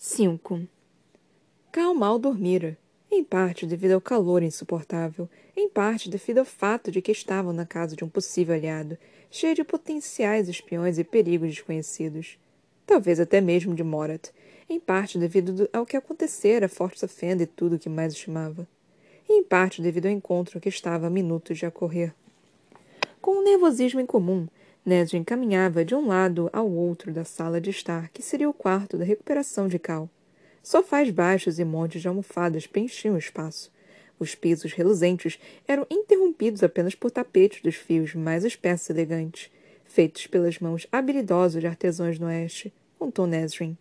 5. Cal mal dormira, em parte devido ao calor insuportável, em parte devido ao fato de que estavam na casa de um possível aliado, cheio de potenciais espiões e perigos desconhecidos. Talvez até mesmo de Morat, em parte devido ao que acontecera a Fort Safenda e tudo o que mais estimava. E em parte devido ao encontro que estava a minutos de ocorrer. Com um nervosismo incomum, Nesrin caminhava de um lado ao outro da sala de estar, que seria o quarto da recuperação de Cal. Sofás baixos e montes de almofadas preenchiam o espaço. Os pisos reluzentes eram interrompidos apenas por tapetes dos fios mais espessos e elegantes, feitos pelas mãos habilidosas de artesãos no oeste, contou Nesrin.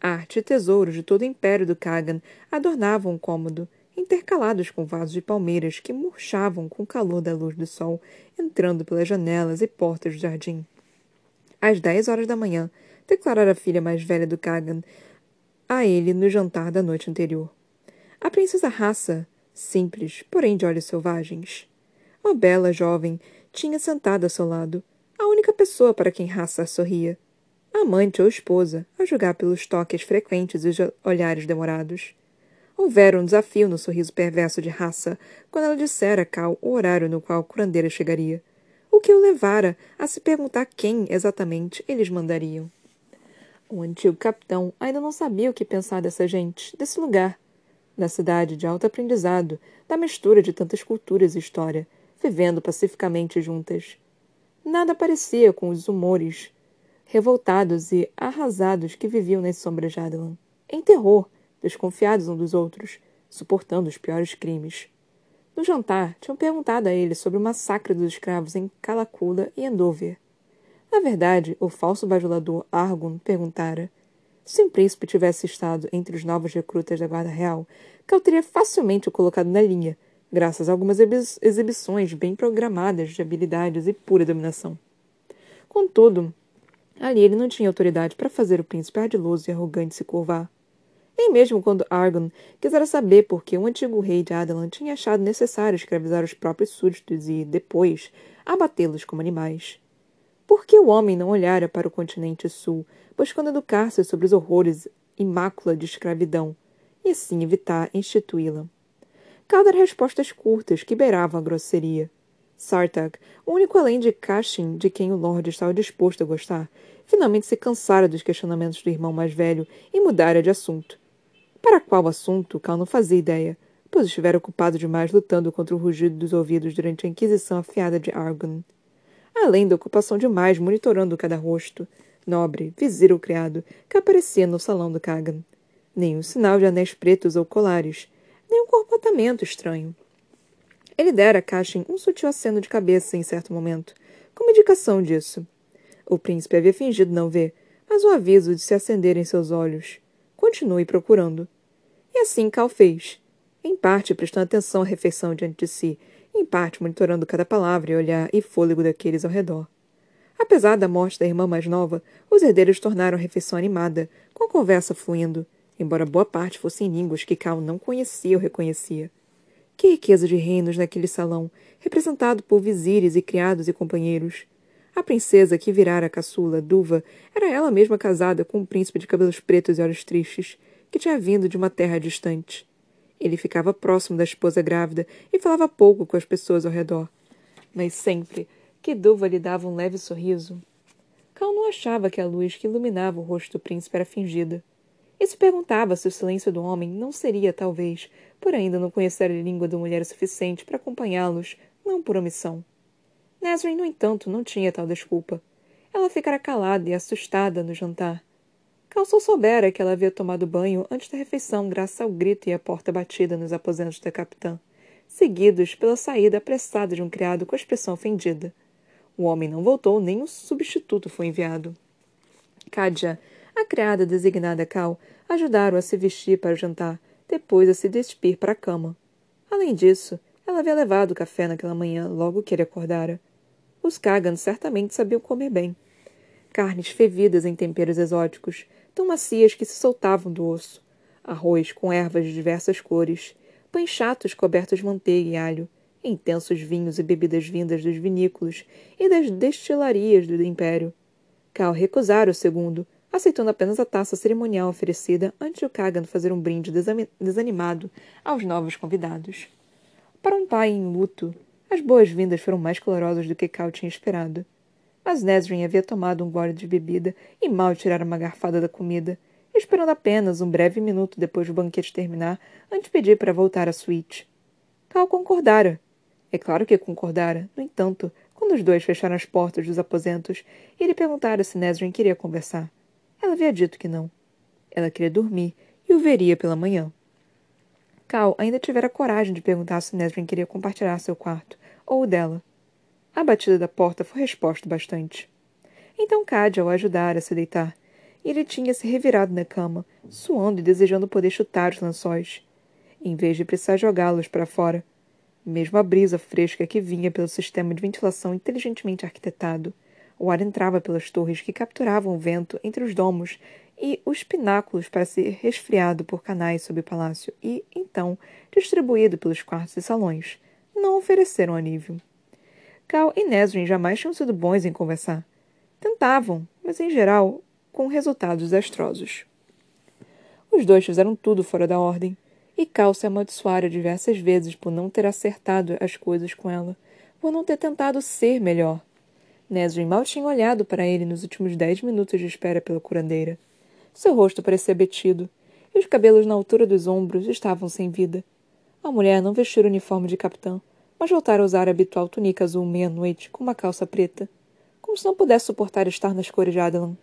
Arte e tesouros de todo o império do Kagan adornavam o cômodo, intercalados com vasos de palmeiras que murchavam com o calor da luz do sol entrando pelas janelas e portas do jardim. Às dez horas da manhã, declarara a filha mais velha do Kagan a ele no jantar da noite anterior. A princesa Raça, simples, porém de olhos selvagens. Uma bela jovem tinha sentado a seu lado, a única pessoa para quem Raça sorria. Amante ou esposa, a julgar pelos toques frequentes e os olhares demorados. Houvera um desafio no sorriso perverso de raça quando ela dissera a Cal o horário no qual a curandeira chegaria, o que o levara a se perguntar quem exatamente eles mandariam. O antigo capitão ainda não sabia o que pensar dessa gente, desse lugar, da cidade de alto aprendizado, da mistura de tantas culturas e história, vivendo pacificamente juntas. Nada parecia com os humores revoltados e arrasados que viviam nas sombras de Adelan. Em terror, desconfiados uns dos outros, suportando os piores crimes. No jantar, tinham perguntado a ele sobre o massacre dos escravos em Calacula e Endover. Na verdade, o falso bajulador Argon perguntara se o príncipe tivesse estado entre os novos recrutas da Guarda Real, Cal teria facilmente o colocado na linha, graças a algumas exibições bem programadas de habilidades e pura dominação. Contudo, ali ele não tinha autoridade para fazer o príncipe ardiloso e arrogante se curvar. Nem mesmo quando Argon quisera saber por que o antigo rei de Adelan tinha achado necessário escravizar os próprios súditos e, depois, abatê-los como animais. Por que o homem não olhara para o continente sul, buscando educar-se sobre os horrores e mácula de escravidão, e assim evitar instituí-la? Cada respostas curtas que beiravam a grosseria. Sartak, o único além de Kashin de quem o Lorde estava disposto a gostar, finalmente se cansara dos questionamentos do irmão mais velho e mudara de assunto para qual assunto, Cal não fazia ideia, pois estivera ocupado demais lutando contra o rugido dos ouvidos durante a inquisição afiada de Argon. Além da ocupação demais monitorando cada rosto, nobre, vizir ou criado, que aparecia no salão do Kagan. Nenhum sinal de anéis pretos ou colares, nenhum comportamento estranho. Ele dera a Cashin um sutil aceno de cabeça em certo momento, como indicação disso. O príncipe havia fingido não ver, mas o aviso de se acender em seus olhos. Continue procurando. E assim Cal fez, em parte prestando atenção à refeição diante de si, em parte monitorando cada palavra e olhar e fôlego daqueles ao redor. Apesar da morte da irmã mais nova, os herdeiros tornaram a refeição animada, com a conversa fluindo, embora boa parte fossem línguas que Cal não conhecia ou reconhecia. Que riqueza de reinos naquele salão, representado por vizires e criados e companheiros. A princesa que virara a caçula, Duva, era ela mesma casada com um príncipe de cabelos pretos e olhos tristes, que tinha vindo de uma terra distante. Ele ficava próximo da esposa grávida e falava pouco com as pessoas ao redor. Mas sempre que Duva lhe dava um leve sorriso, Cal não achava que a luz que iluminava o rosto do príncipe era fingida. E se perguntava se o silêncio do homem não seria, talvez, por ainda não conhecer a língua da mulher o suficiente para acompanhá-los, não por omissão. Nesrin, no entanto, não tinha tal desculpa. Ela ficara calada e assustada no jantar, Cal só soubera que ela havia tomado banho antes da refeição, graças ao grito e à porta batida nos aposentos da capitã, seguidos pela saída apressada de um criado com a expressão ofendida. O homem não voltou, nem o substituto foi enviado. Kadja, a criada designada Cal, ajudaram a se vestir para o jantar, depois a se despir para a cama. Além disso, ela havia levado o café naquela manhã, logo que ele acordara. Os Kagan certamente sabiam comer bem. Carnes fervidas em temperos exóticos, tão macias que se soltavam do osso, arroz com ervas de diversas cores, pães chatos cobertos de manteiga e alho, intensos vinhos e bebidas vindas dos vinícolas e das destilarias do império. Cal recusara o segundo, aceitando apenas a taça cerimonial oferecida antes de o Kagan fazer um brinde desanimado aos novos convidados. Para um pai em luto, as boas-vindas foram mais calorosas do que Cal tinha esperado. Mas Nesrin havia tomado um gole de bebida e mal tirara uma garfada da comida, esperando apenas um breve minuto depois do banquete terminar antes de pedir para voltar à suíte. Cal concordara. É claro que concordara. No entanto, quando os dois fecharam as portas dos aposentos, ele perguntara se Nesrin queria conversar. Ela havia dito que não. Ela queria dormir e o veria pela manhã. Cal ainda tivera coragem de perguntar se Nesrin queria compartilhar seu quarto, ou o dela. A batida da porta foi resposta bastante. Então Cadia o ajudara a se deitar, e ele tinha se revirado na cama, suando e desejando poder chutar os lençóis, em vez de precisar jogá-los para fora. Mesmo a brisa fresca que vinha pelo sistema de ventilação inteligentemente arquitetado, o ar entrava pelas torres que capturavam o vento entre os domos e os pináculos para ser resfriado por canais sob o palácio e, então, distribuído pelos quartos e salões. Não ofereceram alívio. Cal e Nesrin jamais tinham sido bons em conversar. Tentavam, mas em geral, com resultados desastrosos. Os dois fizeram tudo fora da ordem, e Cal se amaldiçoara diversas vezes por não ter acertado as coisas com ela, por não ter tentado ser melhor Nesrin mal tinha olhado para ele nos últimos dez minutos de espera pela curandeira. Seu rosto parecia abatido, e os cabelos na altura dos ombros estavam sem vida. A mulher não vestiu o uniforme de capitã, mas voltara a usar a habitual túnica azul meia-noite com uma calça preta, como se não pudesse suportar estar nas cores de Adelan.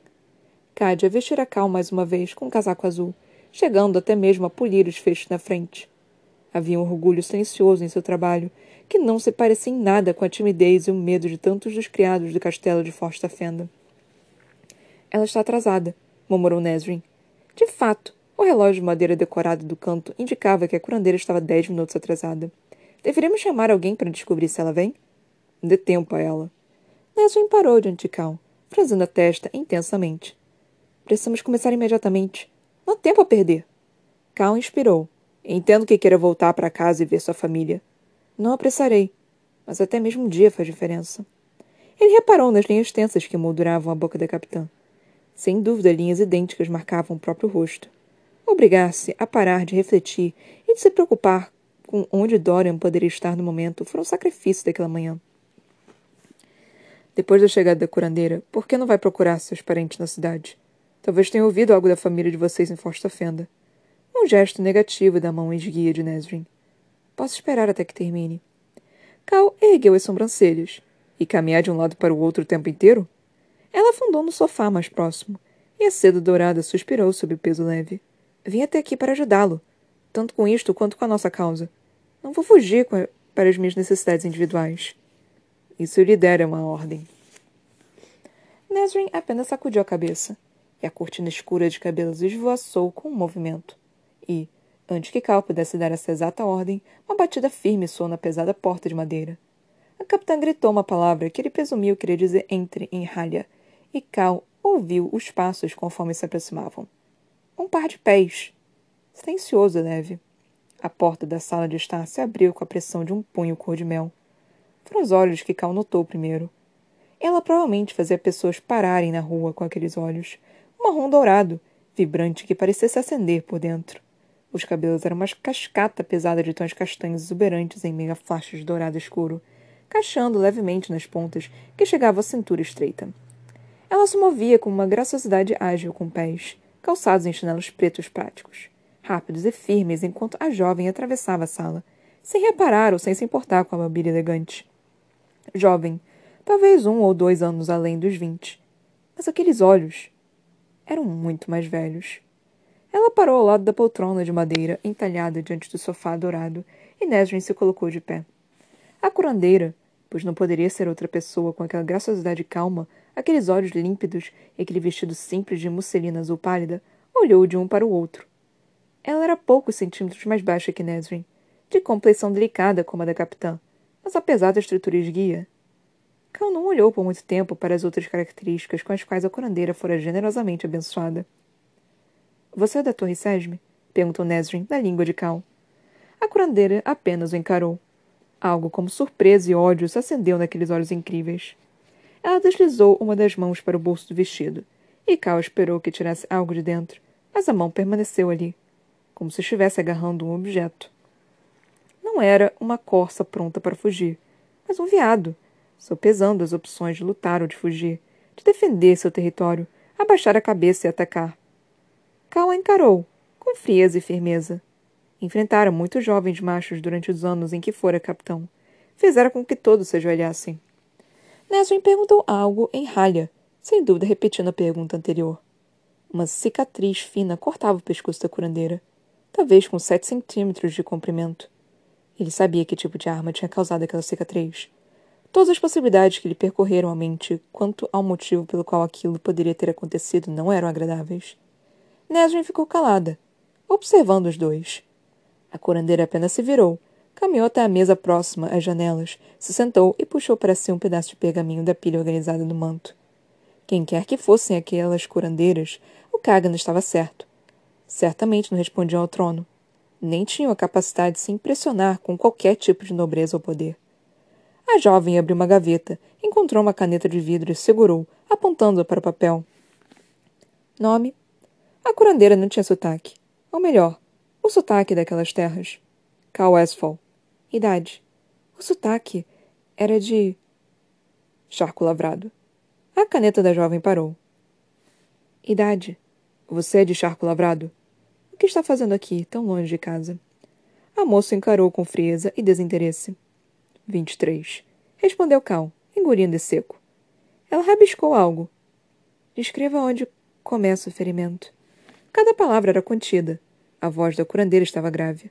Cádia vestira Cal mais uma vez com um casaco azul, chegando até mesmo a polir os feixes na frente. Havia um orgulho silencioso em seu trabalho, que não se parecia em nada com a timidez e o medo de tantos dos criados do castelo de Forsta Fenda. Ela está atrasada, murmurou Nesrin. De fato, o relógio de madeira decorado do canto indicava que a curandeira estava dez minutos atrasada. Deveríamos chamar alguém para descobrir se ela vem? Dê tempo a ela. Nesrin parou diante de Cal, franzindo a testa intensamente. Precisamos começar imediatamente. Não há tempo a perder. Cal inspirou. Entendo que queira voltar para casa e ver sua família. Não apressarei, mas até mesmo um dia faz diferença. Ele reparou nas linhas tensas que molduravam a boca da capitã. Sem dúvida, linhas idênticas marcavam o próprio rosto. Obrigar-se a parar de refletir e de se preocupar com onde Dorian poderia estar no momento foram um sacrifício daquela manhã. Depois da chegada da curandeira, por que não vai procurar seus parentes na cidade? Talvez tenha ouvido algo da família de vocês em Forsta Fenda. Um gesto negativo da mão esguia de Nesrin. Posso esperar até que termine. Cal ergueu as sobrancelhas. E caminhar de um lado para o outro o tempo inteiro? Ela afundou no sofá mais próximo, e a seda dourada suspirou sob o peso leve. Vim até aqui para ajudá-lo, tanto com isto quanto com a nossa causa. Não vou fugir para as minhas necessidades individuais. Isso lhe dera uma ordem. Nesrin apenas sacudiu a cabeça, e a cortina escura de cabelos esvoaçou com um movimento. E, Antes que Cal pudesse dar essa exata ordem, uma batida firme soou na pesada porta de madeira. A capitã gritou uma palavra que ele presumiu queria dizer entre em ralha, e Cal ouviu os passos conforme se aproximavam. Um par de pés. Silencioso e leve. A porta da sala de estar se abriu com a pressão de um punho cor-de-mel. Foram os olhos que Cal notou primeiro. Ela provavelmente fazia pessoas pararem na rua com aqueles olhos. Um marrom dourado, vibrante que parecia se acender por dentro. Os cabelos eram uma cascata pesada de tons castanhos exuberantes em meio a de dourado escuro, cachando levemente nas pontas que chegavam à cintura estreita. Ela se movia com uma graciosidade ágil com pés, calçados em chinelos pretos práticos, rápidos e firmes enquanto a jovem atravessava a sala, sem reparar ou sem se importar com a mobília elegante. Jovem, talvez um ou dois anos além dos vinte. Mas aqueles olhos eram muito mais velhos. Ela parou ao lado da poltrona de madeira entalhada diante do sofá dourado e Nesrin se colocou de pé. A curandeira, pois não poderia ser outra pessoa com aquela graciosidade calma, aqueles olhos límpidos e aquele vestido simples de musselina azul pálida, olhou de um para o outro. Ela era poucos centímetros mais baixa que Nesrin, de complexão delicada como a da capitã, mas apesar da estrutura esguia. Cal não olhou por muito tempo para as outras características com as quais a curandeira fora generosamente abençoada. Você é da Torre Sesme? perguntou Nesrin, na língua de Cal. A curandeira apenas o encarou. Algo como surpresa e ódio se acendeu naqueles olhos incríveis. Ela deslizou uma das mãos para o bolso do vestido, e Cal esperou que tirasse algo de dentro, mas a mão permaneceu ali, como se estivesse agarrando um objeto. Não era uma corça pronta para fugir, mas um veado, sopesando as opções de lutar ou de fugir, de defender seu território, abaixar a cabeça e atacar. Cal a encarou, com frieza e firmeza. Enfrentara muitos jovens machos durante os anos em que fora capitão. Fizera com que todos se ajoelhassem. Nesrin perguntou algo em ralha, sem dúvida repetindo a pergunta anterior. Uma cicatriz fina cortava o pescoço da curandeira, talvez com sete centímetros de comprimento. Ele sabia que tipo de arma tinha causado aquela cicatriz. Todas as possibilidades que lhe percorreram a mente quanto ao motivo pelo qual aquilo poderia ter acontecido não eram agradáveis. Nesrin ficou calada, observando os dois. A curandeira apenas se virou, caminhou até a mesa próxima às janelas, se sentou e puxou para si um pedaço de pergaminho da pilha organizada no manto. Quem quer que fossem aquelas curandeiras, o Kagan estava certo. Certamente não respondiam ao trono. Nem tinham a capacidade de se impressionar com qualquer tipo de nobreza ou poder. A jovem abriu uma gaveta, encontrou uma caneta de vidro e segurou, apontando-a para o papel. Nome? A curandeira não tinha sotaque. Ou melhor, o sotaque daquelas terras. Cal Westfall. Idade. O sotaque era de. Charco lavrado. A caneta da jovem parou. Idade. Você é de charco lavrado? Que está fazendo aqui, tão longe de casa? A moça encarou com frieza e desinteresse. Vinte e três. Respondeu Cal, engolindo seco. Ela rabiscou algo. Descreva onde começa o ferimento. Cada palavra era contida. A voz da curandeira estava grave.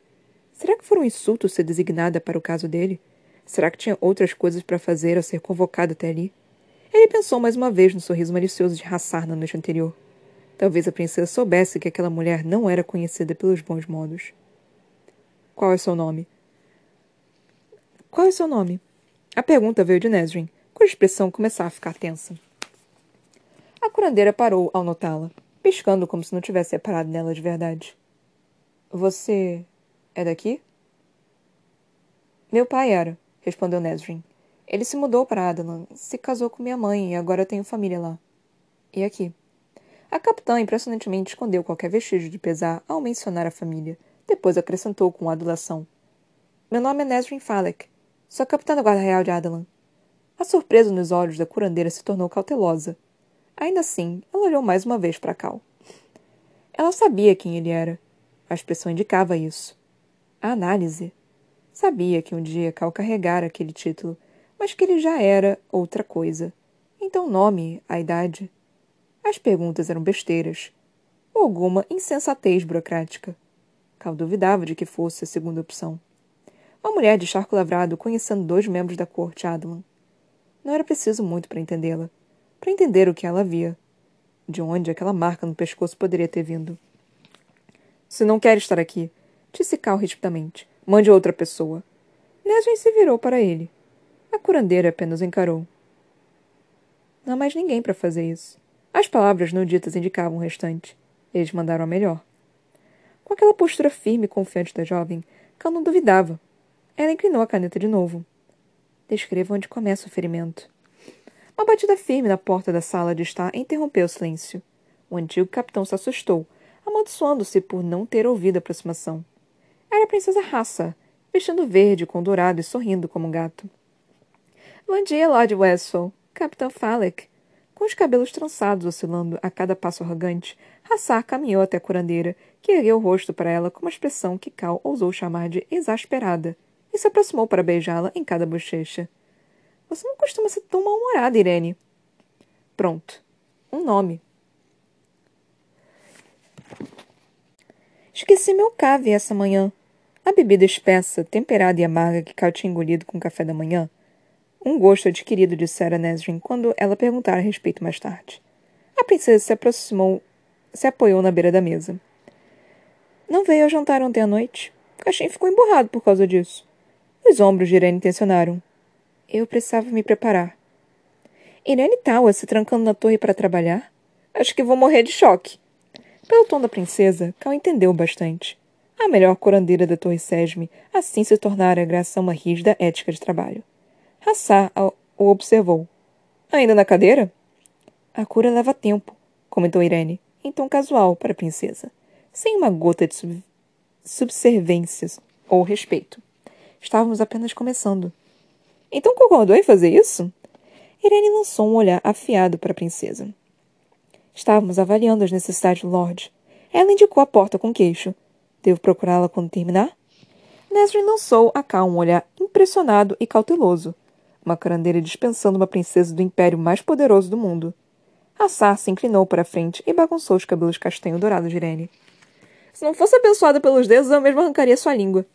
Será que foi um insulto ser designada para o caso dele? Será que tinha outras coisas para fazer ao ser convocado até ali? Ele pensou mais uma vez no sorriso malicioso de Hassar na noite anterior. Talvez a princesa soubesse que aquela mulher não era conhecida pelos bons modos. Qual é seu nome? Qual é seu nome? A pergunta veio de Nesrin, cuja expressão começava a ficar tensa. A curandeira parou ao notá-la piscando como se não tivesse reparado nela de verdade. Você é daqui? Meu pai era, respondeu Nesrin. Ele se mudou para Adelan, se casou com minha mãe e agora tenho família lá. E aqui? A capitã impressionantemente escondeu qualquer vestígio de pesar ao mencionar a família. Depois acrescentou com adulação. Meu nome é Nesrin Falek. Sou a capitã da Guarda Real de Adelan. A surpresa nos olhos da curandeira se tornou cautelosa. Ainda assim, ela olhou mais uma vez para Cal. Ela sabia quem ele era. A expressão indicava isso. A análise. Sabia que um dia Cal carregara aquele título, mas que ele já era outra coisa. Então o nome, a idade. As perguntas eram besteiras. Ou alguma insensatez burocrática. Cal duvidava de que fosse a segunda opção. Uma mulher de charco lavrado conhecendo dois membros da corte Adlan. Não era preciso muito para entendê-la para entender o que ela via. De onde aquela marca no pescoço poderia ter vindo. Se não quer estar aqui, disse Cal rapidamente. Mande outra pessoa. Nesrin se virou para ele. A curandeira apenas encarou. Não há mais ninguém para fazer isso. As palavras não ditas indicavam o restante. Eles mandaram a melhor. Com aquela postura firme e confiante da jovem, Cal não duvidava. Ela inclinou a caneta de novo. Descreva onde começa o ferimento. Uma batida firme na porta da sala de estar interrompeu o silêncio. O antigo capitão se assustou, amaldiçoando-se por não ter ouvido a aproximação. Era a princesa Raça, vestindo verde com dourado e sorrindo como um gato. Bom dia, Lord Westphal. Capitão Falek. Com os cabelos trançados oscilando a cada passo arrogante, Hassar caminhou até a curandeira, que ergueu o rosto para ela com uma expressão que Cal ousou chamar de exasperada, e se aproximou para beijá-la em cada bochecha. Você não costuma ser tão mal-humorada, Irene. Pronto. Um nome. Esqueci meu cave essa manhã. A bebida espessa, temperada e amarga que Cal tinha engolido com o café da manhã. Um gosto adquirido Sarah Nesrin quando ela perguntara a respeito mais tarde. A princesa se aproximou, se apoiou na beira da mesa. Não veio ao jantar ontem à noite. Caixinha ficou emburrado por causa disso. Os ombros de Irene tensionaram. Eu precisava me preparar. Irene Tawa se trancando na torre para trabalhar? Acho que vou morrer de choque. Pelo tom da princesa, Cal entendeu bastante. A melhor curandeira da Torre Sesme assim se tornara graças a uma rígida ética de trabalho. Hassá o observou. Ainda na cadeira? A cura leva tempo. comentou Irene, em tom casual para a princesa, sem uma gota de sub subservência ou respeito. Estávamos apenas começando. Então concordou em fazer isso? Irene lançou um olhar afiado para a princesa. Estávamos avaliando as necessidades do Lorde. Ela indicou a porta com queixo. Devo procurá-la quando terminar? Nesrin lançou a Cal um olhar impressionado e cauteloso. Uma curandeira dispensando uma princesa do império mais poderoso do mundo. Assar se inclinou para a frente e bagunçou os cabelos castanho-dourados de Irene. Se não fosse abençoada pelos deuses, eu mesmo arrancaria sua língua.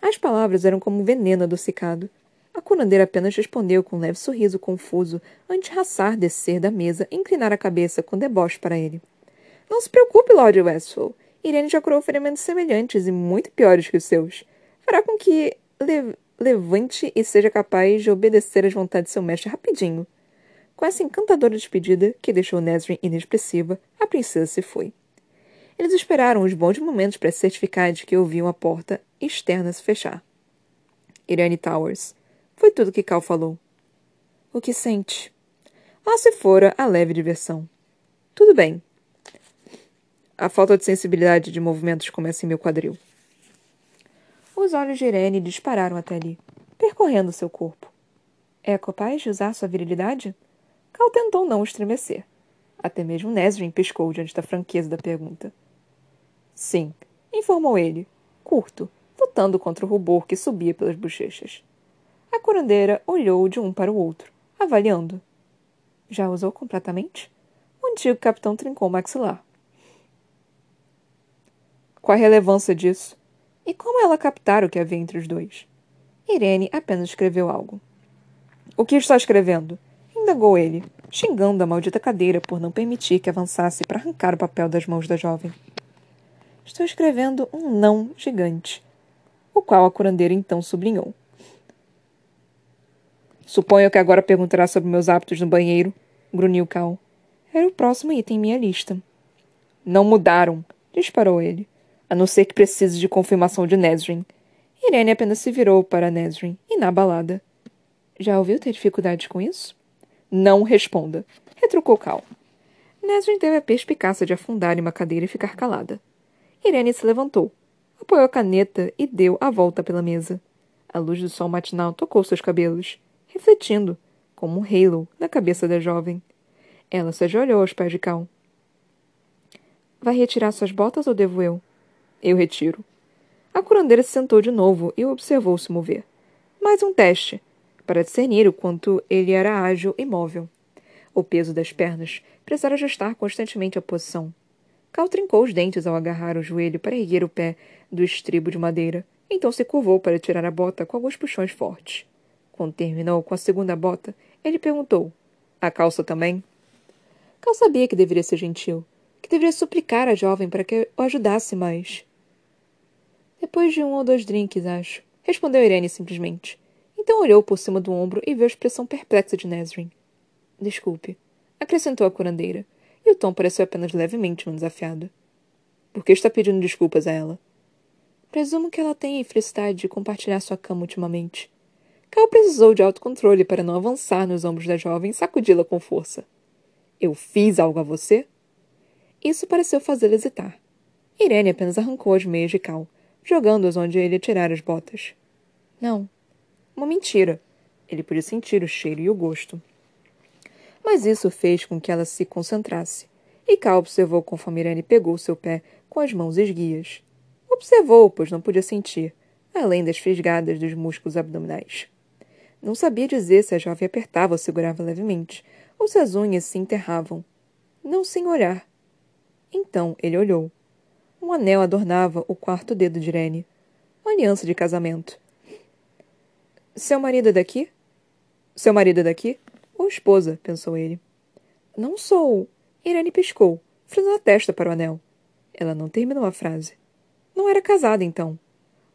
As palavras eram como veneno adocicado. A curandeira apenas respondeu com um leve sorriso confuso antes de Hassar descer da mesa e inclinar a cabeça com deboche para ele. Não se preocupe, Lord Westphal. Irene já curou ferimentos semelhantes e muito piores que os seus. Fará com que le levante e seja capaz de obedecer às vontades de seu mestre rapidinho. Com essa encantadora despedida, que deixou Nesrin inexpressiva, a princesa se foi. Eles esperaram os bons momentos para certificar de que ouviam a porta externa se fechar. Irene Towers. Foi tudo que Cal falou. O que sente? Lá se fora a leve diversão. Tudo bem. A falta de sensibilidade de movimentos começa em meu quadril. Os olhos de Irene dispararam até ali, percorrendo seu corpo. É capaz de usar sua virilidade? Cal tentou não estremecer. Até mesmo Nesrin piscou diante da franqueza da pergunta. Sim, informou ele, curto, lutando contra o rubor que subia pelas bochechas. A curandeira olhou de um para o outro, avaliando. Já usou completamente? O antigo capitão trincou o maxilar. Qual a relevância disso? E como ela captar o que havia entre os dois? Irene apenas escreveu algo. O que está escrevendo? indagou ele, xingando a maldita cadeira por não permitir que avançasse para arrancar o papel das mãos da jovem. Estou escrevendo um não gigante, o qual a curandeira então sublinhou. Suponho que agora perguntará sobre meus hábitos no banheiro, grunhiu Cal. Era o próximo item em minha lista. Não mudaram, disparou ele, a não ser que precise de confirmação de Nesrin. Irene apenas se virou para Nesrin, inabalada. Já ouviu ter dificuldades com isso? Não responda, retrucou Cal. Nesrin teve a perspicácia de afundar em uma cadeira e ficar calada. Irene se levantou, apoiou a caneta e deu a volta pela mesa. A luz do sol matinal tocou seus cabelos, refletindo, como um halo, na cabeça da jovem. Ela se ajoelhou aos pés de Cal. Vai retirar suas botas ou devo eu? Eu retiro. A curandeira se sentou de novo e o observou se mover. Mais um teste, para discernir o quanto ele era ágil e móvel. O peso das pernas precisara ajustar constantemente a posição. Cal trincou os dentes ao agarrar o joelho para erguer o pé do estribo de madeira. Então se curvou para tirar a bota com alguns puxões fortes. Quando terminou com a segunda bota, ele perguntou: A calça também? Cal sabia que deveria ser gentil, que deveria suplicar a jovem para que o ajudasse mais. Depois de um ou dois drinks, acho, respondeu Irene simplesmente. Então olhou por cima do ombro e viu a expressão perplexa de Nesrin. Desculpe, acrescentou a curandeira e o tom pareceu apenas levemente um desafiado. Por que está pedindo desculpas a ela? Presumo que ela tenha a infelicidade de compartilhar sua cama ultimamente. Cal precisou de autocontrole para não avançar nos ombros da jovem e sacudi-la com força. Eu fiz algo a você? Isso pareceu fazê-la hesitar. Irene apenas arrancou as meias de Cal, jogando-as onde ele tirar as botas. Não. Uma mentira. Ele podia sentir o cheiro e o gosto mas isso fez com que ela se concentrasse. E Ká observou conforme Irene pegou seu pé com as mãos esguias. Observou, pois não podia sentir, além das fisgadas dos músculos abdominais. Não sabia dizer se a jovem apertava ou segurava levemente, ou se as unhas se enterravam. Não sem olhar. Então ele olhou. Um anel adornava o quarto dedo de Irene. Uma aliança de casamento. Seu marido é daqui? Seu marido é daqui? Ou esposa, pensou ele. Não sou. Irene piscou, franziu a testa para o anel. Ela não terminou a frase. Não era casada, então.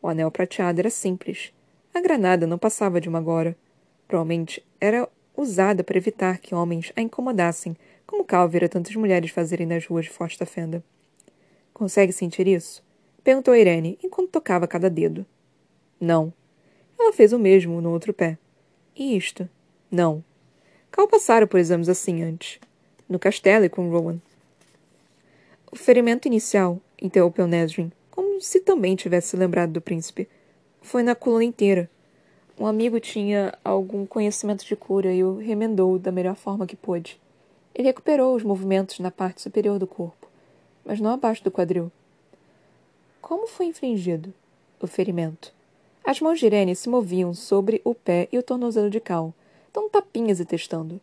O anel prateado era simples. A granada não passava de uma agora. Provavelmente era usada para evitar que homens a incomodassem, como Cal vira tantas mulheres fazerem nas ruas de Forte da Fenda. Consegue sentir isso? Perguntou Irene enquanto tocava cada dedo. Não. Ela fez o mesmo no outro pé. E isto? Não. Cal passara por exames assim antes. No castelo e com Rowan. O ferimento inicial, interrompeu Nesrin, como se também tivesse lembrado do príncipe. Foi na coluna inteira. Um amigo tinha algum conhecimento de cura e o remendou da melhor forma que pôde. Ele recuperou os movimentos na parte superior do corpo, mas não abaixo do quadril. Como foi infringido o ferimento? As mãos de Irene se moviam sobre o pé e o tornozelo de Cal, dando tapinhas e testando.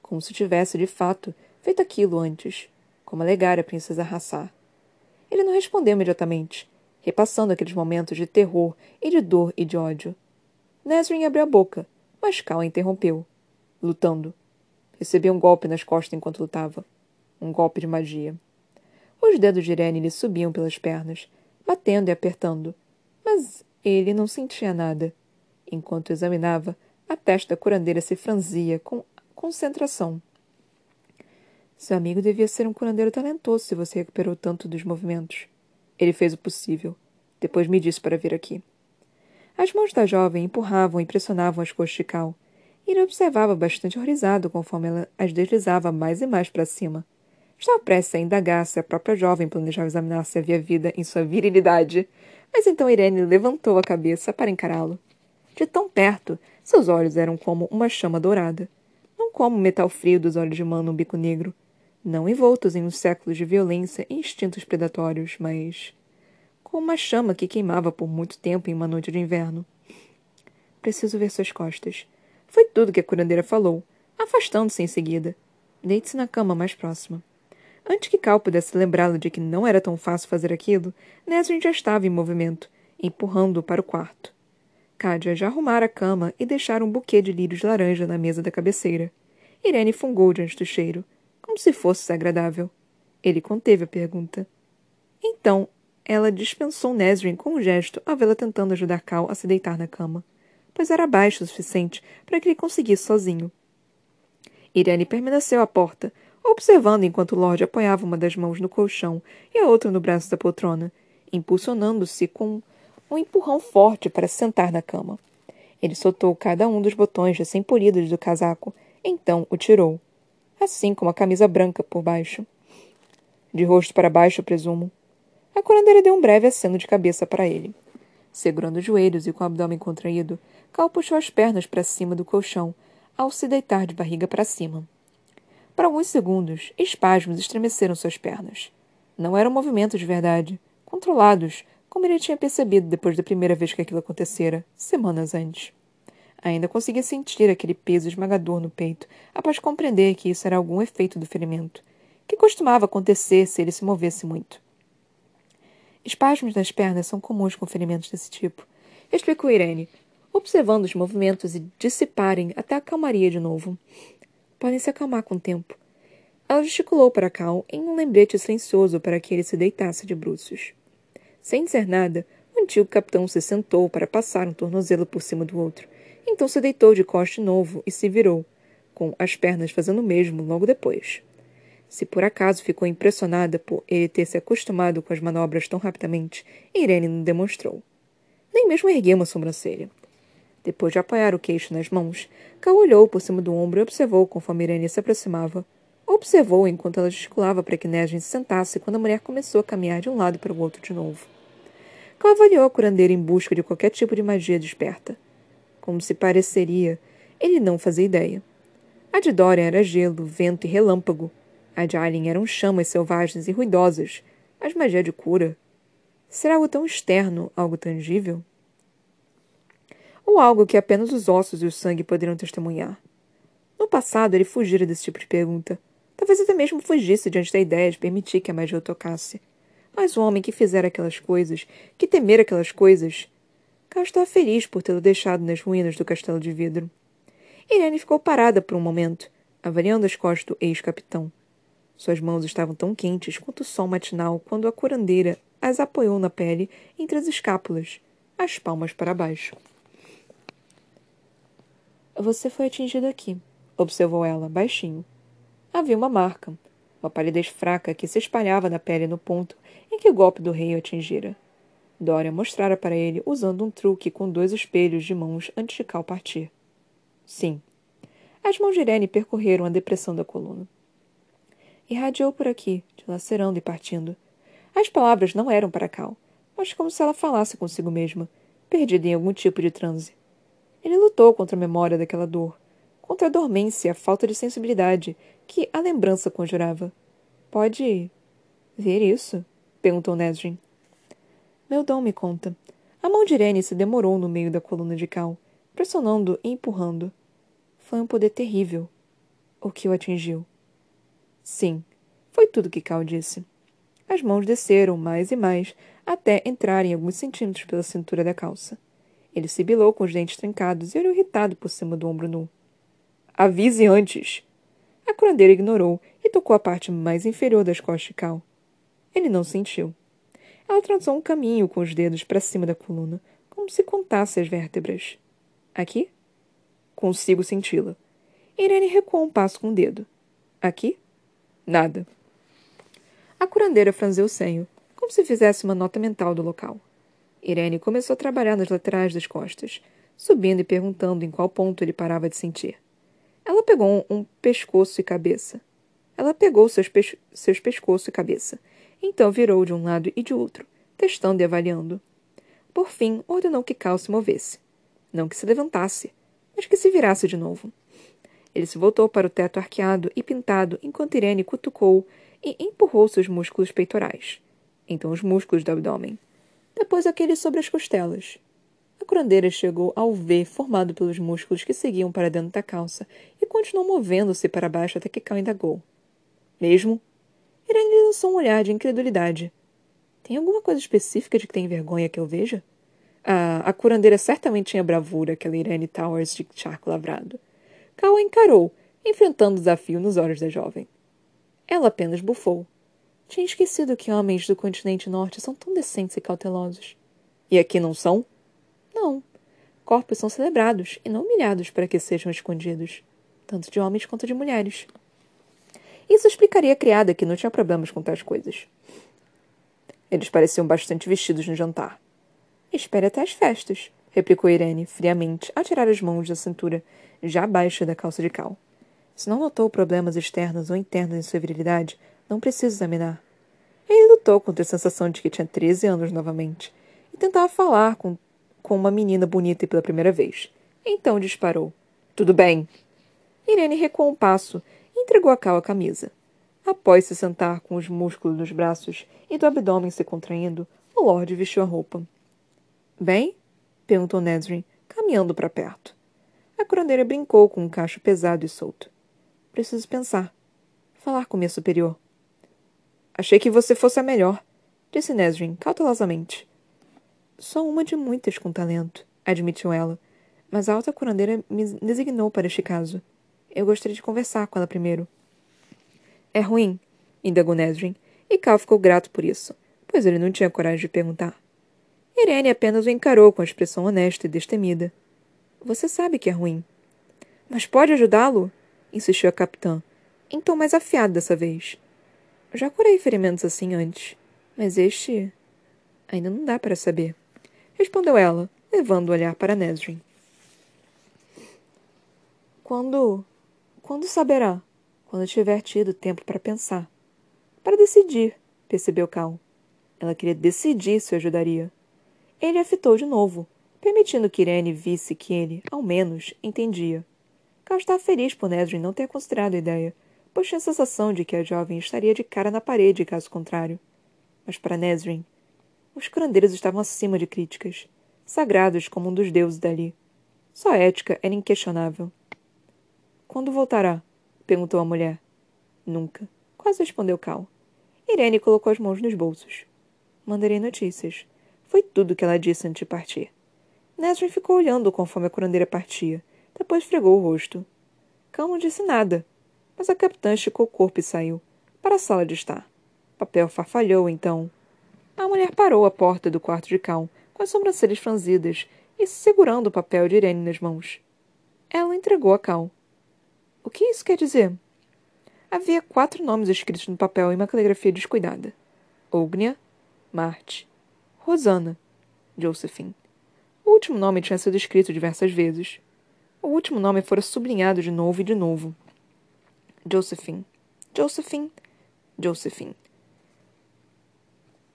Como se tivesse, de fato, feito aquilo antes, como alegara a princesa Rassar. Ele não respondeu imediatamente, repassando aqueles momentos de terror e de dor e de ódio. Nesrin abriu a boca, mas Cal a interrompeu, lutando. Recebia um golpe nas costas enquanto lutava. Um golpe de magia. Os dedos de Irene lhe subiam pelas pernas, batendo e apertando. Mas ele não sentia nada. Enquanto examinava, a testa curandeira se franzia com concentração. Seu amigo devia ser um curandeiro talentoso se você recuperou tanto dos movimentos. Ele fez o possível. Depois me disse para vir aqui. As mãos da jovem empurravam e pressionavam as coxas de Cal. Ele observava bastante horrorizado conforme ela as deslizava mais e mais para cima. Estava prestes a indagar se a própria jovem planejava examinar se havia vida em sua virilidade. Mas então Irene levantou a cabeça para encará-lo. De tão perto, seus olhos eram como uma chama dourada. Não como o metal frio dos olhos de Mano no bico negro. Não envoltos em um século de violência e instintos predatórios, mas como uma chama que queimava por muito tempo em uma noite de inverno. Preciso ver suas costas. Foi tudo que a curandeira falou, afastando-se em seguida. Deite-se na cama mais próxima. Antes que Cal pudesse lembrá-lo de que não era tão fácil fazer aquilo, Nesrin já estava em movimento, empurrando-o para o quarto. Cádia já arrumara a cama e deixara um buquê de lírios laranja na mesa da cabeceira. Irene fungou diante do cheiro, como se fosse desagradável. Ele conteve a pergunta. Então, ela dispensou Nesrin com um gesto ao vê-la tentando ajudar Cal a se deitar na cama pois era baixo o suficiente para que ele conseguisse sozinho. Irene permaneceu à porta, observando enquanto Lord apoiava uma das mãos no colchão e a outra no braço da poltrona, impulsionando-se com um empurrão forte para sentar na cama. Ele soltou cada um dos botões recém-polidos do casaco, então o tirou, assim como a camisa branca por baixo. De rosto para baixo, presumo. A curandeira deu um breve aceno de cabeça para ele. Segurando os joelhos e com o abdômen contraído, Cal puxou as pernas para cima do colchão, ao se deitar de barriga para cima. Por alguns segundos, espasmos estremeceram suas pernas. Não eram movimentos de verdade, controlados, como ele tinha percebido depois da primeira vez que aquilo acontecera, semanas antes. Ainda conseguia sentir aquele peso esmagador no peito, após compreender que isso era algum efeito do ferimento, que costumava acontecer se ele se movesse muito. Espasmos nas pernas são comuns com ferimentos desse tipo, explicou Irene, observando os movimentos e dissiparem até a calmaria de novo. Podem se acalmar com o tempo. Ela gesticulou para Cal em um lembrete silencioso para que ele se deitasse de bruços. Sem dizer nada, o antigo capitão se sentou para passar um tornozelo por cima do outro. Então se deitou de coste novo e se virou, com as pernas fazendo o mesmo logo depois. Se por acaso ficou impressionada por ele ter se acostumado com as manobras tão rapidamente, Irene não demonstrou. Nem mesmo ergueu uma sobrancelha. Depois de apoiar o queixo nas mãos, Cal olhou por cima do ombro e observou conforme Irene se aproximava. Observou enquanto ela gesticulava para que Nesrin se sentasse quando a mulher começou a caminhar de um lado para o outro de novo. Cal avaliou a curandeira em busca de qualquer tipo de magia desperta. Como se pareceria, ele não fazia ideia. A de Dorian era gelo, vento e relâmpago. A de Alien eram chamas selvagens e ruidosas. Mas magia de cura? Será algo tão externo, algo tangível? Ou algo que apenas os ossos e o sangue poderiam testemunhar. No passado, ele fugira desse tipo de pergunta. Talvez até mesmo fugisse diante da ideia de permitir que a magia o tocasse. Mas o homem que fizera aquelas coisas, que temera aquelas coisas. Cal estava feliz por tê-lo deixado nas ruínas do castelo de vidro. Irene ficou parada por um momento, avaliando as costas do ex-capitão. Suas mãos estavam tão quentes quanto o sol matinal quando a curandeira as apoiou na pele entre as escápulas, as palmas para baixo. Você foi atingido aqui, observou ela, baixinho. Havia uma marca, uma palidez fraca que se espalhava na pele no ponto em que o golpe do rei o atingira. Dória mostrara para ele usando um truque com dois espelhos de mãos antes de Cal partir. Sim. As mãos de Irene percorreram a depressão da coluna. Irradiou por aqui, dilacerando e partindo. As palavras não eram para Cal, mas como se ela falasse consigo mesma, perdida em algum tipo de transe. Ele lutou contra a memória daquela dor, contra a dormência e a falta de sensibilidade que a lembrança conjurava. Pode ver isso? perguntou Nesrin. Meu dom me conta. A mão de Irene se demorou no meio da coluna de Cal, pressionando e empurrando. Foi um poder terrível. O que o atingiu. Sim, foi tudo que Cal disse. As mãos desceram mais e mais, até entrarem alguns centímetros pela cintura da calça. Ele sibilou com os dentes trancados e olhou irritado por cima do ombro nu. Avise antes! A curandeira ignorou e tocou a parte mais inferior das costas de Cal. Ele não sentiu. Ela traçou um caminho com os dedos para cima da coluna, como se contasse as vértebras. Aqui? Consigo senti-la. Irene recuou um passo com o dedo. Aqui? Nada. A curandeira franziu o senho, como se fizesse uma nota mental do local. Irene começou a trabalhar nas laterais das costas, subindo e perguntando em qual ponto ele parava de sentir. Ela pegou um, pescoço e cabeça. Ela pegou seus, pes seus pescoço e cabeça. Então virou de um lado e de outro, testando e avaliando. Por fim, ordenou que Cal se movesse. Não que se levantasse, mas que se virasse de novo. Ele se voltou para o teto arqueado e pintado enquanto Irene cutucou e empurrou seus músculos peitorais. Então os músculos do abdômen. Depois aqueles sobre as costelas. A curandeira chegou ao V formado pelos músculos que seguiam para dentro da calça e continuou movendo-se para baixo até que Cal indagou. Mesmo? Irene lançou um olhar de incredulidade. Tem alguma coisa específica de que tem vergonha que eu veja? Ah, a curandeira certamente tinha bravura, aquela Irene Towers de charco lavrado. Cal a encarou, enfrentando o desafio nos olhos da jovem. Ela apenas bufou. Tinha esquecido que homens do continente norte são tão decentes e cautelosos. E aqui não são? Não. Corpos são celebrados e não humilhados para que sejam escondidos, tanto de homens quanto de mulheres. Isso explicaria a criada que não tinha problemas com tais coisas. Eles pareciam bastante vestidos no jantar. Espere até as festas, replicou Irene, friamente, ao tirar as mãos da cintura já abaixo da calça de cal. Se não notou problemas externos ou internos em sua virilidade, não precisa examinar. Ele lutou contra a sensação de que tinha 13 anos novamente e tentava falar com, com uma menina bonita pela primeira vez. Então disparou. Tudo bem. Irene recuou um passo e entregou a Cal a camisa. Após se sentar com os músculos dos braços e do abdômen se contraindo, o Lorde vestiu a roupa. Bem? perguntou Nesrin, caminhando para perto. A curandeira brincou com um cacho pesado e solto. Preciso pensar. Falar com minha superior. Achei que você fosse a melhor, disse Nesrin, cautelosamente. Sou uma de muitas com talento, admitiu ela, mas a alta curandeira me designou para este caso. Eu gostaria de conversar com ela primeiro. É ruim, indagou Nesrin, e Cal ficou grato por isso, pois ele não tinha coragem de perguntar. Irene apenas o encarou com a expressão honesta e destemida. Você sabe que é ruim. Mas pode ajudá-lo? insistiu a capitã, em tom mais afiado dessa vez. Já curei ferimentos assim antes, mas este. ainda não dá para saber. Respondeu ela, levando o olhar para Nesrin. Quando. Quando saberá? Quando tiver tido tempo para pensar. Para decidir, percebeu Cal. Ela queria decidir se ajudaria. Ele a fitou de novo, permitindo que Irene visse que ele, ao menos, entendia. Cal estava feliz por Nesrin não ter considerado a ideia, pois tinha a sensação de que a jovem estaria de cara na parede caso contrário. Mas para Nesrin, os curandeiros estavam acima de críticas, sagrados como um dos deuses dali. Sua ética era inquestionável. Quando voltará? perguntou a mulher. Nunca. Quase respondeu Cal. Irene colocou as mãos nos bolsos. Mandarei notícias. Foi tudo que ela disse antes de partir. Nesrin ficou olhando conforme a curandeira partia. Depois esfregou o rosto. Cão não disse nada, mas a capitã esticou o corpo e saiu, para a sala de estar. O papel farfalhou, então. A mulher parou à porta do quarto de Cal, com as sobrancelhas franzidas e segurando o papel de Irene nas mãos. Ela entregou a Cal. O que isso quer dizer? Havia quatro nomes escritos no papel em uma caligrafia descuidada. Ognia, Marte, Rosana, Josephine. O último nome tinha sido escrito diversas vezes. O último nome fora sublinhado de novo e de novo. Josephine. Josephine. Josephine.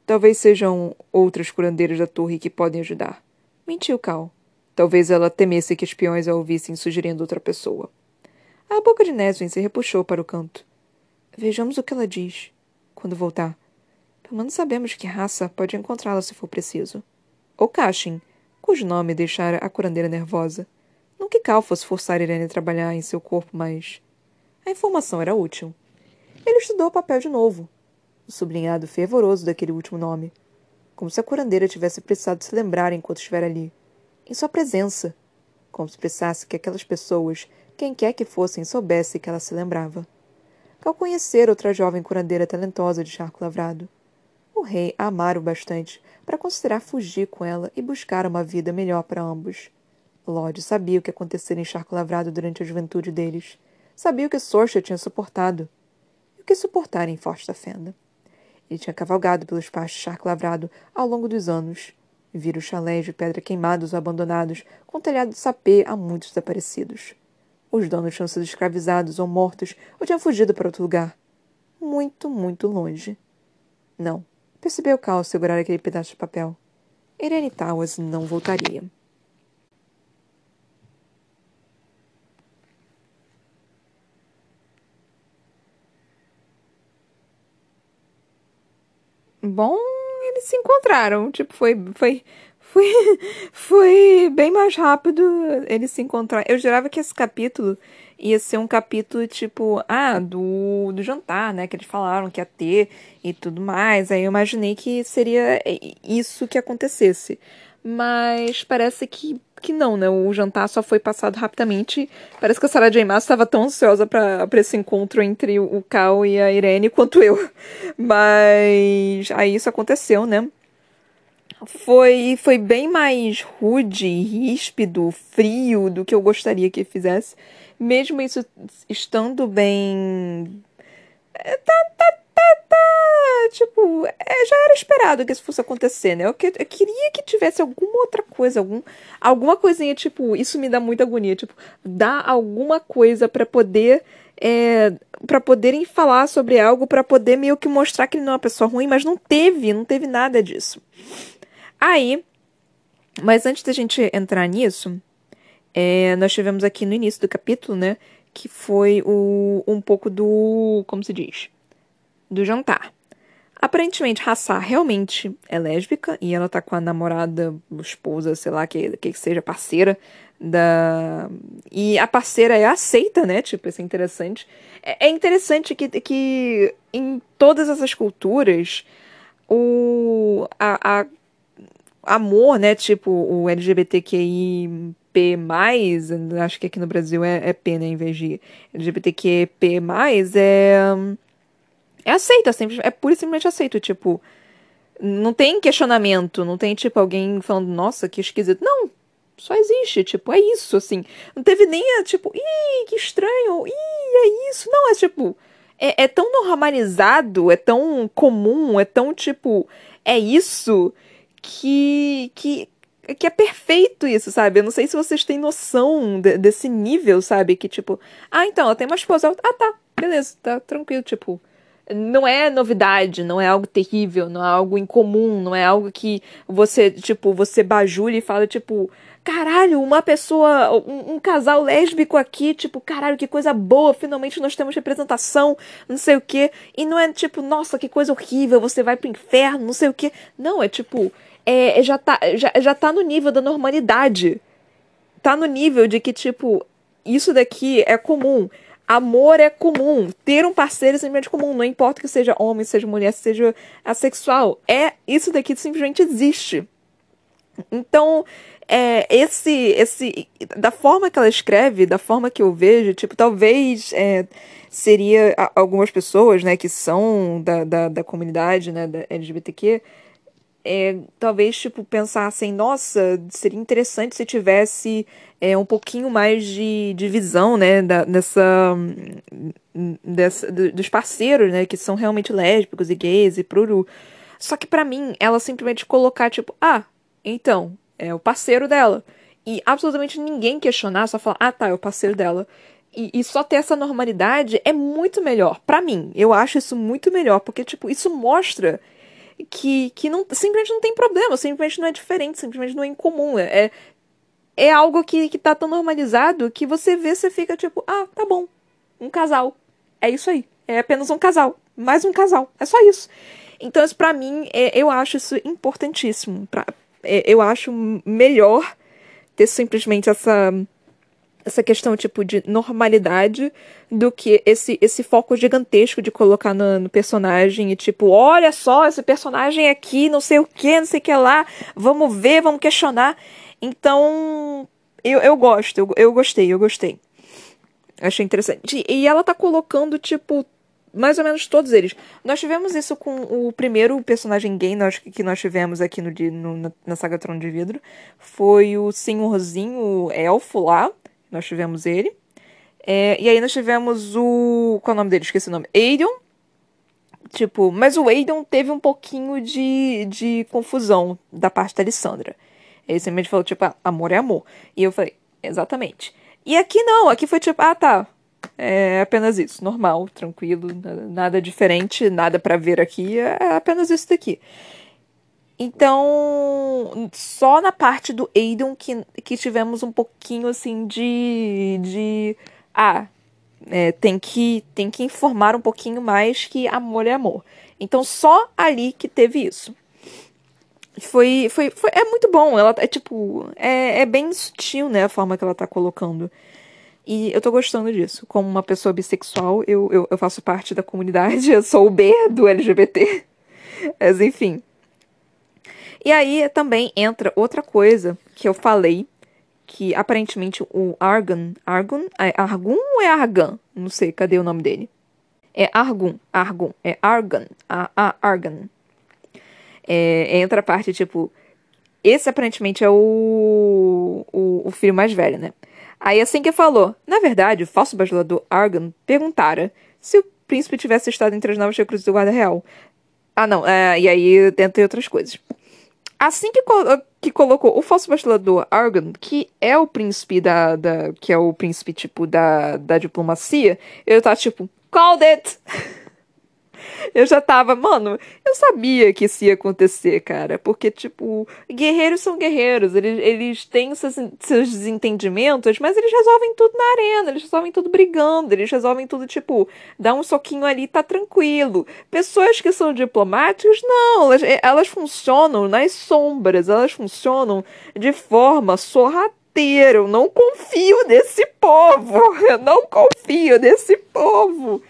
Talvez sejam outras curandeiras da torre que podem ajudar. Mentiu Cal. Talvez ela temesse que espiões a ouvissem sugerindo outra pessoa. A boca de Neswin se repuxou para o canto. Vejamos o que ela diz. Quando voltar. Pelo menos sabemos que raça pode encontrá-la se for preciso. Ou Cashin, cujo nome deixara a curandeira nervosa. Não que Cal fosse forçar Irene a trabalhar em seu corpo, mas. A informação era útil. Ele estudou o papel de novo, o sublinhado fervoroso daquele último nome. Como se a curandeira tivesse precisado se lembrar enquanto estivera ali. Em sua presença. Como se precisasse que aquelas pessoas, quem quer que fossem, soubessem que ela se lembrava. Cal conhecer outra jovem curandeira talentosa de charco lavrado. O rei a amara o bastante para considerar fugir com ela e buscar uma vida melhor para ambos. Lorde sabia o que acontecera em Charco Lavrado durante a juventude deles. Sabia o que Sorcha tinha suportado. E o que suportara em Forte da Fenda. Ele tinha cavalgado pelos pastos de Charco Lavrado ao longo dos anos. Vira os chalés de pedra queimados ou abandonados, com telhado de sapê a muitos desaparecidos. Os donos tinham sido escravizados ou mortos, ou tinham fugido para outro lugar. Muito, muito longe. Não. Percebeu Cal segurar aquele pedaço de papel. Irene Towers não voltaria. Bom, eles se encontraram. Tipo, foi, foi, foi, foi bem mais rápido eles se encontraram. Eu jurava que esse capítulo ia ser um capítulo tipo, ah, do, do jantar, né? Que eles falaram que ia ter e tudo mais. Aí eu imaginei que seria isso que acontecesse. Mas parece que, que não, né? O jantar só foi passado rapidamente. Parece que a Sarah J. Maas estava tão ansiosa para esse encontro entre o Cal e a Irene quanto eu. Mas aí isso aconteceu, né? Foi, foi bem mais rude, ríspido, frio do que eu gostaria que fizesse mesmo isso estando bem. É, tá, tá, tá, tá. Tipo, é, já era esperado que isso fosse acontecer, né? Eu, que, eu queria que tivesse alguma outra coisa, algum, alguma coisinha, tipo, isso me dá muita agonia. Tipo, dar alguma coisa para poder. É, para poderem falar sobre algo, para poder meio que mostrar que ele não é uma pessoa ruim, mas não teve, não teve nada disso. Aí, mas antes da gente entrar nisso, é, nós tivemos aqui no início do capítulo, né? Que foi o, um pouco do. Como se diz? Do jantar. Aparentemente, Hassá realmente é lésbica e ela tá com a namorada, esposa, sei lá, que, que seja parceira da. E a parceira é aceita, né? Tipo, isso é interessante. É, é interessante que, que em todas essas culturas o a, a amor, né? Tipo, o LGBTQI P+, acho que aqui no Brasil é, é P, né, em vez de LGBTQP+, é, é aceito, é, é pura e simplesmente aceito, tipo, não tem questionamento, não tem, tipo, alguém falando, nossa, que esquisito, não, só existe, tipo, é isso, assim, não teve nem, tipo, ih, que estranho, ih, é isso, não, é tipo, é, é tão normalizado, é tão comum, é tão, tipo, é isso, que, que que é perfeito isso, sabe? Eu não sei se vocês têm noção de, desse nível, sabe? Que tipo, ah, então, eu tenho uma esposa. Ah, tá, beleza, tá tranquilo, tipo. Não é novidade, não é algo terrível, não é algo incomum, não é algo que você, tipo, você bajule e fala, tipo, caralho, uma pessoa, um, um, casal lésbico aqui, tipo, caralho, que coisa boa, finalmente nós temos representação, não sei o quê. E não é tipo, nossa, que coisa horrível, você vai pro inferno, não sei o quê. Não, é tipo, é, já, tá, já, já tá no nível da normalidade. Tá no nível de que, tipo, isso daqui é comum. Amor é comum. Ter um parceiro é simplesmente comum. Não importa que seja homem, seja mulher, seja assexual. É, isso daqui simplesmente existe. Então, é, esse, esse, da forma que ela escreve, da forma que eu vejo, tipo, talvez é, seria algumas pessoas, né, que são da, da, da comunidade, né, da LGBTQ, é, talvez tipo pensassem, nossa, seria interessante se tivesse é, um pouquinho mais de, de visão, né, da, dessa, dessa dos parceiros, né, que são realmente lésbicos e gays e pruru. Só que para mim, ela simplesmente colocar tipo, ah, então, é o parceiro dela. E absolutamente ninguém questionar, só falar, ah tá, é o parceiro dela. e, e, só ter essa normalidade é muito melhor. para mim, eu acho isso muito melhor, porque, tipo, isso mostra que, que não, simplesmente não tem problema, simplesmente não é diferente, simplesmente não é incomum. É, é, é algo que, que tá tão normalizado que você vê, você fica tipo, ah, tá bom, um casal. É isso aí. É apenas um casal. Mais um casal. É só isso. Então, isso pra mim, é, eu acho isso importantíssimo. Pra, é, eu acho melhor ter simplesmente essa essa questão tipo de normalidade do que esse esse foco gigantesco de colocar no, no, personagem e tipo olha só esse personagem aqui não sei o que não sei o que lá vamos ver vamos questionar então eu, eu gosto eu, eu gostei eu gostei achei interessante e ela tá colocando tipo mais ou menos todos eles. Nós tivemos isso com o primeiro personagem gay nós, que nós tivemos aqui no, no, na saga Trono de Vidro. Foi o senhorzinho elfo lá. Nós tivemos ele. É, e aí nós tivemos o. Qual é o nome dele? Esqueci o nome. Aiden. Tipo, mas o Aiden teve um pouquinho de, de confusão da parte da Alessandra. Ele simplesmente falou, tipo, ah, amor é amor. E eu falei, exatamente. E aqui não, aqui foi tipo, ah tá, é apenas isso, normal, tranquilo, nada diferente, nada para ver aqui, é apenas isso daqui. Então, só na parte do Aiden que, que tivemos um pouquinho assim de. de ah, é, tem, que, tem que informar um pouquinho mais que amor é amor. Então, só ali que teve isso. Foi, foi, foi é muito bom. Ela é tipo. É, é bem sutil, né? A forma que ela tá colocando. E eu tô gostando disso. Como uma pessoa bissexual, eu, eu, eu faço parte da comunidade, eu sou o B do LGBT. Mas enfim. E aí também entra outra coisa que eu falei, que aparentemente o Argon. Argon? É Argun ou é Argan? Não sei, cadê o nome dele? É Argun. Argun. É Argon. A, a Argon. É, entra a parte tipo. Esse aparentemente é o, o, o filho mais velho, né? Aí assim que falou, na verdade, o falso bajulador Argan perguntara se o príncipe tivesse estado entre as novas recrutas do guarda real. Ah, não, é, e aí dentre outras coisas. Assim que, que colocou o falso bajulador Argan, que é o príncipe da, da. que é o príncipe, tipo, da, da diplomacia, eu tava tipo, called it! eu já tava, mano, eu sabia que isso ia acontecer, cara. Porque, tipo, guerreiros são guerreiros, eles, eles têm seus, seus desentendimentos, mas eles resolvem tudo na arena, eles resolvem tudo brigando, eles resolvem tudo, tipo, dá um soquinho ali tá tranquilo. Pessoas que são diplomáticas, não, elas, elas funcionam nas sombras, elas funcionam de forma sorrateira. Eu não confio nesse povo, eu não confio nesse povo.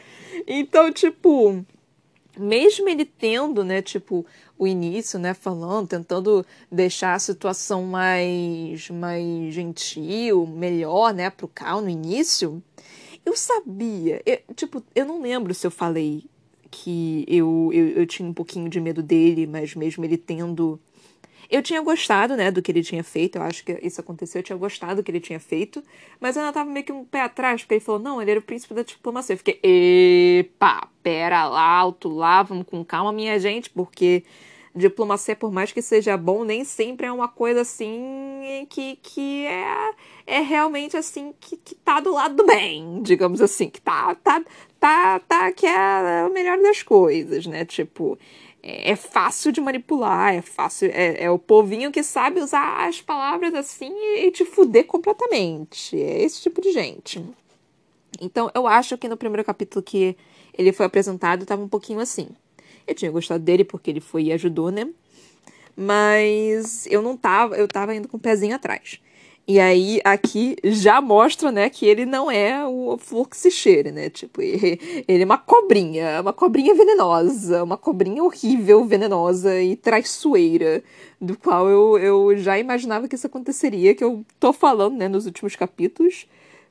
Então, tipo, mesmo ele tendo, né, tipo, o início, né, falando, tentando deixar a situação mais, mais gentil, melhor, né, pro Cal no início, eu sabia, eu, tipo, eu não lembro se eu falei que eu, eu, eu tinha um pouquinho de medo dele, mas mesmo ele tendo eu tinha gostado, né, do que ele tinha feito, eu acho que isso aconteceu, eu tinha gostado do que ele tinha feito, mas eu ainda tava meio que um pé atrás, porque ele falou, não, ele era o príncipe da diplomacia. Eu fiquei, epa, pera lá, alto lá, vamos com calma, minha gente, porque diplomacia, por mais que seja bom, nem sempre é uma coisa assim que, que é, é realmente assim, que, que tá do lado do bem, digamos assim, que tá, tá, tá, tá, que é o melhor das coisas, né? Tipo, é, é, fácil de manipular, é fácil. É, é, o povinho que sabe usar as palavras assim e, te fuder completamente. É esse tipo de gente. Então, eu acho que no primeiro capítulo que ele foi apresentado, tava um pouquinho assim. Eu tinha gostado dele porque ele foi e ajudou, né? Mas eu não tava, eu tava indo com o pezinho atrás. E aí, aqui já mostra, né, que ele não é o flor que se cheire, né? Tipo, ele, é uma cobrinha, uma cobrinha venenosa, uma cobrinha horrível, venenosa e traiçoeira, do qual eu, eu já imaginava que isso aconteceria, que eu tô falando, né, nos últimos capítulos.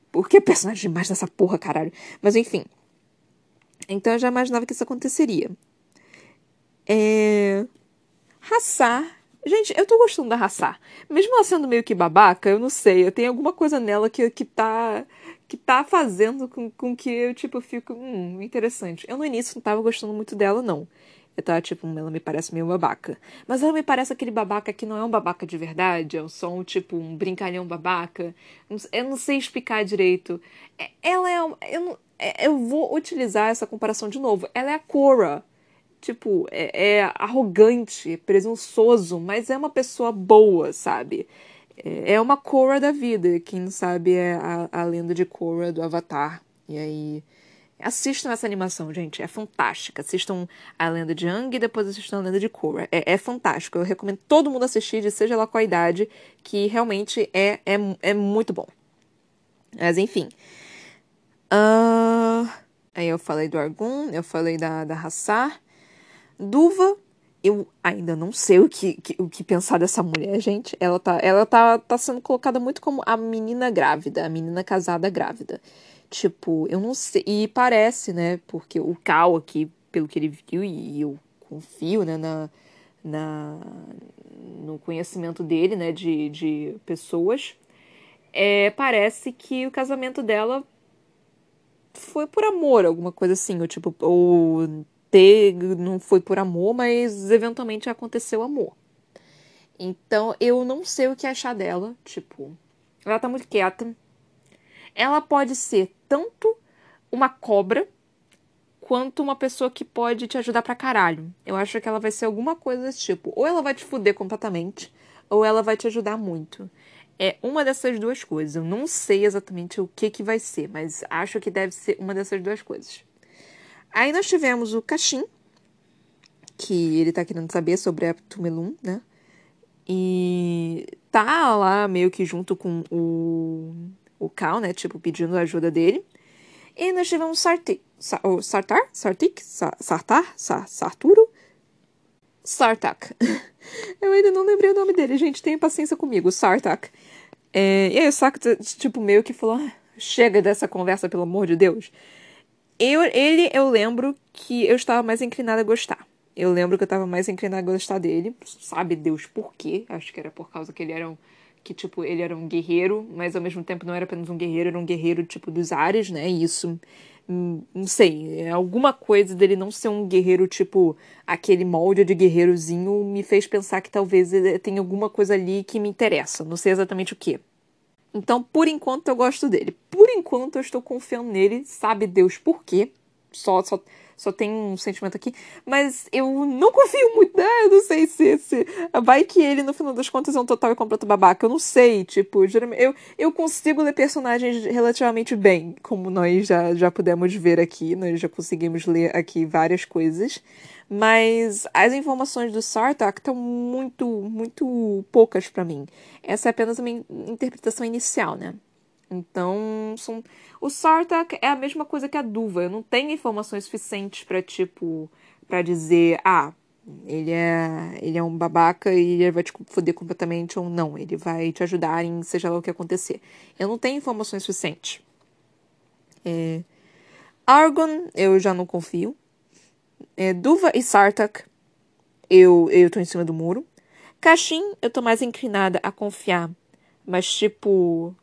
Porque é personagem demais dessa porra, caralho. Mas enfim. Então eu já imaginava que isso aconteceria. É. Raçar Gente, eu tô gostando da Hassar. Mesmo ela sendo meio que babaca, eu não sei. Eu tenho alguma coisa nela que, que tá. que tá fazendo com, com que eu, tipo, fico. Hum, interessante. Eu no início não tava gostando muito dela, não. eu tava tipo, ela me parece meio babaca. Mas ela me parece aquele babaca que não é um babaca de verdade, é só um tipo, um brincalhão babaca. Eu não sei explicar direito. É, ela é. Eu, é, eu vou utilizar essa comparação de novo. Ela é a Cora. Tipo, é, é arrogante, presunçoso, mas é uma pessoa boa, sabe? É, é uma Korra da vida. Quem não sabe é a, a lenda de Korra do Avatar. E aí. Assistam essa animação, gente. É fantástica. Assistam a lenda de Ang e depois assistam a lenda de Korra. É, é fantástico. Eu recomendo todo mundo assistir, de seja lá qual a idade, que realmente é, é, é muito bom. Mas enfim. Uh... Aí eu falei do Argun, eu falei da, da Hassar. Duva, eu ainda não sei o que, que, o que pensar dessa mulher, gente. Ela tá, ela tá, tá sendo colocada muito como a menina grávida, a menina casada grávida. Tipo, eu não sei. E parece, né? Porque o Cal aqui, pelo que ele viu, e eu confio, né, na, na, no conhecimento dele, né, de, de pessoas, é, parece que o casamento dela foi por amor, alguma coisa assim, ou tipo, ou ter, não foi por amor, mas eventualmente aconteceu amor. Então eu não sei o que achar dela, tipo, ela tá muito quieta. Ela pode ser tanto uma cobra quanto uma pessoa que pode te ajudar pra caralho. Eu acho que ela vai ser alguma coisa desse tipo. Ou ela vai te fuder completamente, ou ela vai te ajudar muito. É uma dessas duas coisas. Eu não sei exatamente o que que vai ser, mas acho que deve ser uma dessas duas coisas. Aí nós tivemos o Kashin, que ele tá querendo saber sobre a Tumelun, né? E tá lá meio que junto com o, o Cal, né? Tipo, pedindo ajuda dele. E nós tivemos Sarti, Sa, o Sartar? Sartik? Sa, Sartar? Sa, Sarturo? Sartak. Eu ainda não lembrei o nome dele, gente. Tenha paciência comigo. Sartak. É, e aí o Sartak, tipo, meio que falou: ah, chega dessa conversa, pelo amor de Deus. Eu, ele, eu lembro que eu estava mais inclinada a gostar. Eu lembro que eu estava mais inclinada a gostar dele. Sabe Deus por quê? Acho que era por causa que ele era um. Que, tipo, ele era um guerreiro, mas ao mesmo tempo não era apenas um guerreiro, era um guerreiro, tipo, dos ares, né? E isso. Hum, não sei. É alguma coisa dele não ser um guerreiro, tipo, aquele molde de guerreirozinho me fez pensar que talvez tem alguma coisa ali que me interessa. Não sei exatamente o que. Então, por enquanto, eu gosto dele. Por enquanto, eu estou confiando nele, sabe Deus por quê. Só, só, só tem um sentimento aqui. Mas eu não confio muito, né? Eu não sei se, se. Vai que ele, no final das contas, é um total e completo babaca. Eu não sei. Tipo. Eu, eu consigo ler personagens relativamente bem, como nós já, já pudemos ver aqui. Nós já conseguimos ler aqui várias coisas. Mas as informações do Sartak estão muito, muito poucas para mim. Essa é apenas uma interpretação inicial, né? Então, são... o Sartak é a mesma coisa que a Duva. Eu não tenho informações suficientes para tipo, para dizer, ah, ele é, ele é um babaca e ele vai te foder completamente ou não. Ele vai te ajudar em seja lá o que acontecer. Eu não tenho informações suficientes. É... Argon, eu já não confio. É, Duva e Sartak, eu, eu tô em cima do muro. Kashin, eu tô mais inclinada a confiar. Mas, tipo.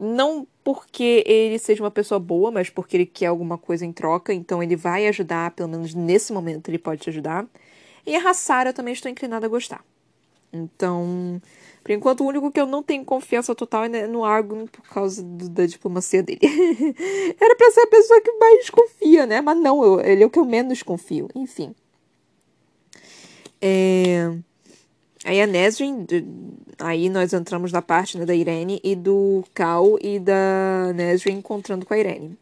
Não porque ele seja uma pessoa boa, mas porque ele quer alguma coisa em troca. Então ele vai ajudar, pelo menos nesse momento ele pode te ajudar. E a Hassara eu também estou inclinada a gostar. Então, por enquanto, o único que eu não tenho confiança total é no Argon por causa do, da diplomacia dele. Era pra ser a pessoa que mais confia, né? Mas não, eu, ele é o que eu menos confio. Enfim. É... Aí a Nesrin, aí nós entramos na parte né, da Irene e do Cal e da Nesrin encontrando com a Irene.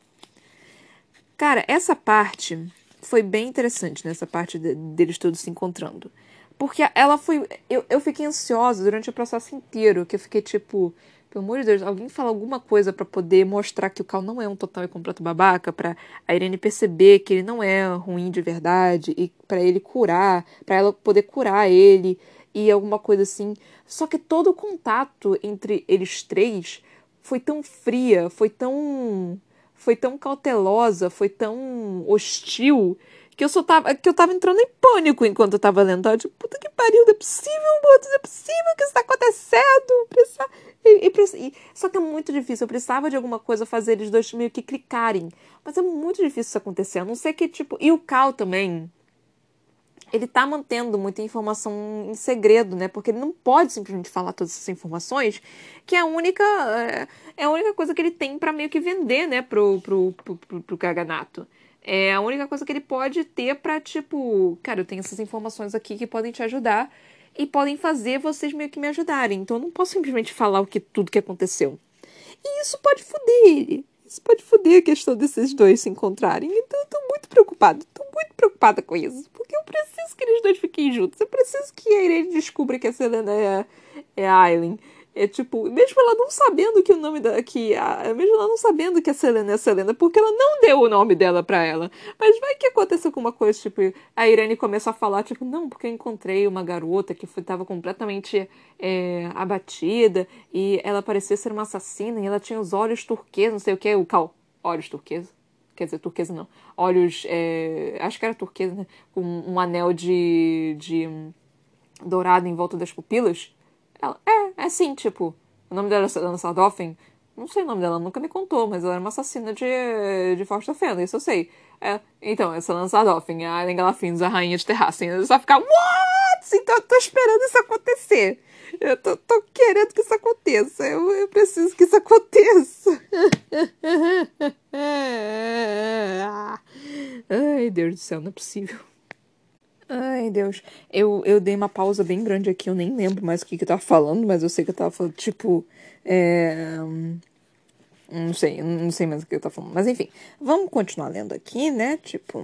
Cara, essa parte foi bem interessante, nessa né, parte de, deles todos se encontrando. Porque ela foi. Eu, eu fiquei ansiosa durante o processo inteiro, que eu fiquei tipo. Pelo amor de Deus, alguém fala alguma coisa para poder mostrar que o Cal não é um total e completo babaca, para a Irene perceber que ele não é ruim de verdade e para ele curar, para ela poder curar ele e alguma coisa assim. Só que todo o contato entre eles três foi tão fria, foi tão foi tão cautelosa, foi tão hostil que eu só tava, que eu tava entrando em pânico enquanto eu tava lendo. Tava tipo, puta que pariu, não é possível, mano, não é possível que isso tá acontecendo. Precisa, e, e, e, só que é muito difícil, eu precisava de alguma coisa fazer eles dois meio que clicarem. Mas é muito difícil isso acontecer, a não ser que, tipo. E o Cal também. Ele tá mantendo muita informação em segredo, né? Porque ele não pode simplesmente falar todas essas informações, que é a única, é, é a única coisa que ele tem para meio que vender, né, pro, pro, pro, pro, pro. É a única coisa que ele pode ter pra, tipo, cara, eu tenho essas informações aqui que podem te ajudar e podem fazer vocês meio que me ajudarem. Então eu não posso simplesmente falar o que tudo que aconteceu. E isso pode foder ele. Isso pode foder a questão desses dois se encontrarem. Então eu tô muito preocupada. Tô muito preocupada com isso. Porque eu preciso que eles dois fiquem juntos. Eu preciso que a Irene descubra que a Selena é, é a Aileen. É tipo, mesmo ela não sabendo que o nome da. Que a, mesmo ela não sabendo que a Selena é a Selena, porque ela não deu o nome dela pra ela. Mas vai que aconteceu com uma coisa, tipo, a Irene começa a falar, tipo, não, porque eu encontrei uma garota que foi, tava completamente é, abatida e ela parecia ser uma assassina e ela tinha os olhos turqueses, não sei o que, o cal. Olhos turqueses? Quer dizer, turquesa não. Olhos. É, acho que era turquesa, né? Com um anel de. de dourado em volta das pupilas. Ela, é, é sim, tipo, o nome dela é Selena Sardoffen. Não sei o nome dela, nunca me contou, mas ela era uma assassina de, de Fausta Fenda, isso eu sei. É, então, é Selena Sardoffen, a Ellen Galafins, a rainha de Terrassen. Você vai ficar, what? Então eu tô esperando isso acontecer. Eu tô, tô querendo que isso aconteça. Eu, eu preciso que isso aconteça. Ai, Deus do céu, não é possível. Ai, Deus. Eu, eu dei uma pausa bem grande aqui, eu nem lembro mais o que, que eu tava falando, mas eu sei que eu tava falando, tipo. É... Não sei, não sei mais o que eu tava falando. Mas enfim, vamos continuar lendo aqui, né? Tipo.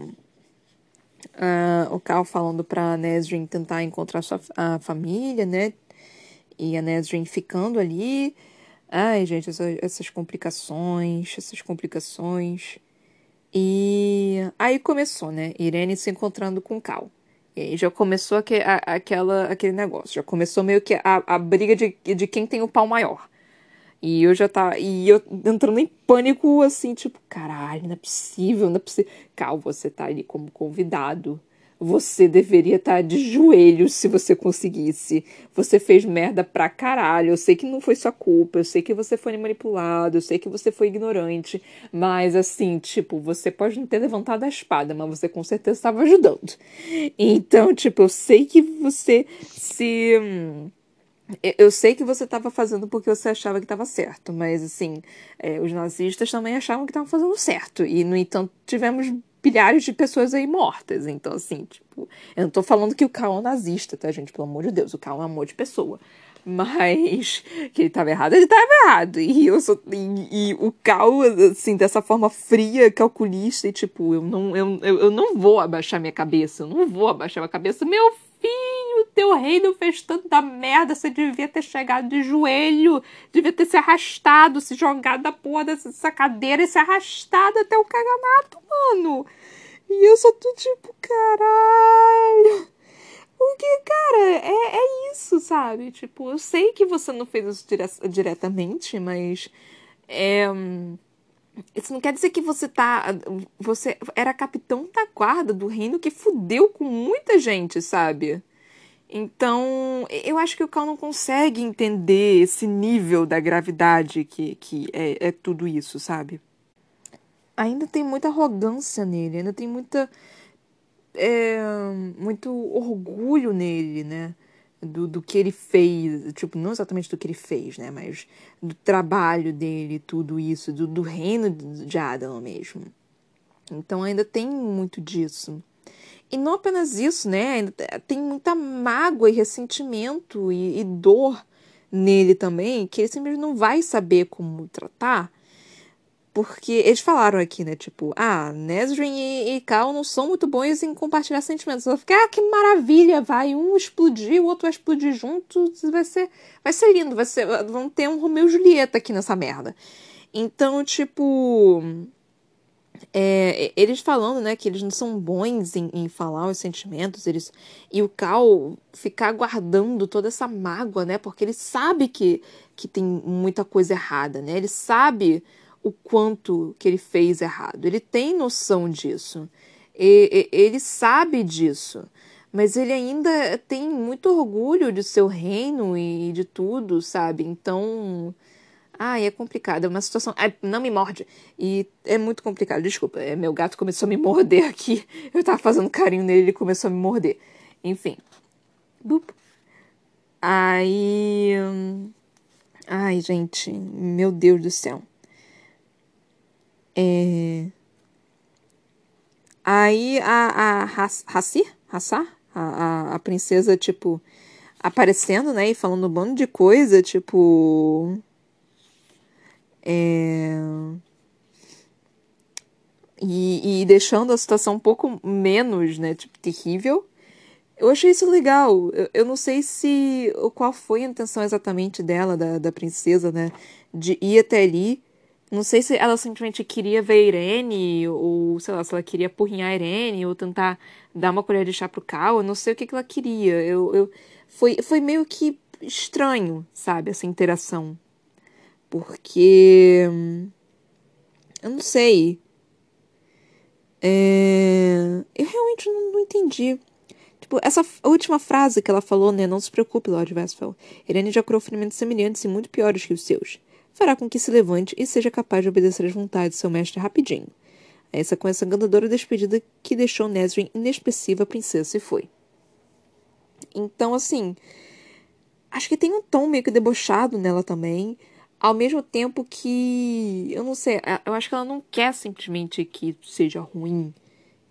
Uh, o Cal falando pra Nesrin tentar encontrar sua, a família, né? E a Nesrin ficando ali. Ai, gente, essa, essas complicações, essas complicações. E aí começou, né? Irene se encontrando com Cal. E aí já começou aquele, a, aquela, aquele negócio. Já começou meio que a, a briga de, de quem tem o pau maior. E eu já tava. E eu entrando em pânico, assim, tipo, caralho, não é possível, não é possível. Cal, você tá ali como convidado. Você deveria estar tá de joelhos se você conseguisse. Você fez merda pra caralho. Eu sei que não foi sua culpa. Eu sei que você foi manipulado. Eu sei que você foi ignorante. Mas, assim, tipo, você pode não ter levantado a espada, mas você com certeza estava ajudando. Então, tipo, eu sei que você se. Eu sei que você estava fazendo porque você achava que estava certo, mas assim, é, os nazistas também achavam que estavam fazendo certo. E, no entanto, tivemos bilhares de pessoas aí mortas. Então, assim, tipo, eu não tô falando que o Cal é um nazista, tá, gente? Pelo amor de Deus, o Cal é um amor de pessoa. Mas que ele tava errado, ele tava errado. E eu sou. E, e o Cal, assim, dessa forma fria, calculista, e tipo, eu não, eu, eu, eu não vou abaixar minha cabeça, eu não vou abaixar minha cabeça. Meu filho, teu reino fez tanta merda, você devia ter chegado de joelho, devia ter se arrastado, se jogado da porra dessa cadeira e se arrastado até o caganato, mano. E eu só tô tipo, caralho. Porque, cara, é, é isso, sabe? Tipo, eu sei que você não fez isso dire diretamente, mas. É. Isso não quer dizer que você tá. Você era capitão da guarda do reino que fudeu com muita gente, sabe? Então, eu acho que o Cal não consegue entender esse nível da gravidade que, que é, é tudo isso, sabe? Ainda tem muita arrogância nele, ainda tem muita. É, muito orgulho nele, né? do, do que ele fez, tipo, não exatamente do que ele fez, né, mas do trabalho dele, tudo isso, do, do reino de Adam mesmo. Então ainda tem muito disso. E não apenas isso, né, tem muita mágoa e ressentimento e, e dor nele também, que ele simplesmente não vai saber como tratar, porque eles falaram aqui, né? Tipo, ah, Nesrin e, e Cal não são muito bons em compartilhar sentimentos. Eu fiquei, ah, que maravilha, vai um explodir, o outro vai explodir junto, vai ser, vai ser lindo, vai ser, vão ter um Romeu e Julieta aqui nessa merda. Então, tipo, é, eles falando, né, que eles não são bons em, em, falar os sentimentos, eles e o Cal ficar guardando toda essa mágoa, né, porque ele sabe que, que tem muita coisa errada, né, ele sabe o quanto que ele fez errado. Ele tem noção disso. E, e, ele sabe disso. Mas ele ainda tem muito orgulho de seu reino e de tudo, sabe? Então. Ai, é complicado. É uma situação. Ai, não me morde. E é muito complicado. Desculpa. É, meu gato começou a me morder aqui. Eu tava fazendo carinho nele ele começou a me morder. Enfim. Bup. Aí. Ai, gente. Meu Deus do céu. É. Aí a, a Hassar, a, a, a princesa, tipo, aparecendo, né, e falando um bando de coisa, tipo. É... E, e deixando a situação um pouco menos, né, tipo, terrível. Eu achei isso legal. Eu, eu não sei se. qual foi a intenção exatamente dela, da, da princesa, né? De ir até ali. Não sei se ela simplesmente queria ver Irene, ou sei lá, se ela queria apurrinhar Irene, ou tentar dar uma colher de chá pro Cal. Eu não sei o que, que ela queria. Eu, eu, foi, foi meio que estranho, sabe, essa interação. Porque. Eu não sei. É, eu realmente não, não entendi. Tipo, essa última frase que ela falou, né? Não se preocupe, Lord Westphal. Irene já curou ferimentos semelhantes e muito piores que os seus. Fará com que se levante e seja capaz de obedecer às vontades de seu mestre rapidinho. Essa com essa encantadora despedida que deixou Nesrin inexpressiva princesa e foi. Então, assim, acho que tem um tom meio que debochado nela também. Ao mesmo tempo que. Eu não sei, eu acho que ela não quer simplesmente que seja ruim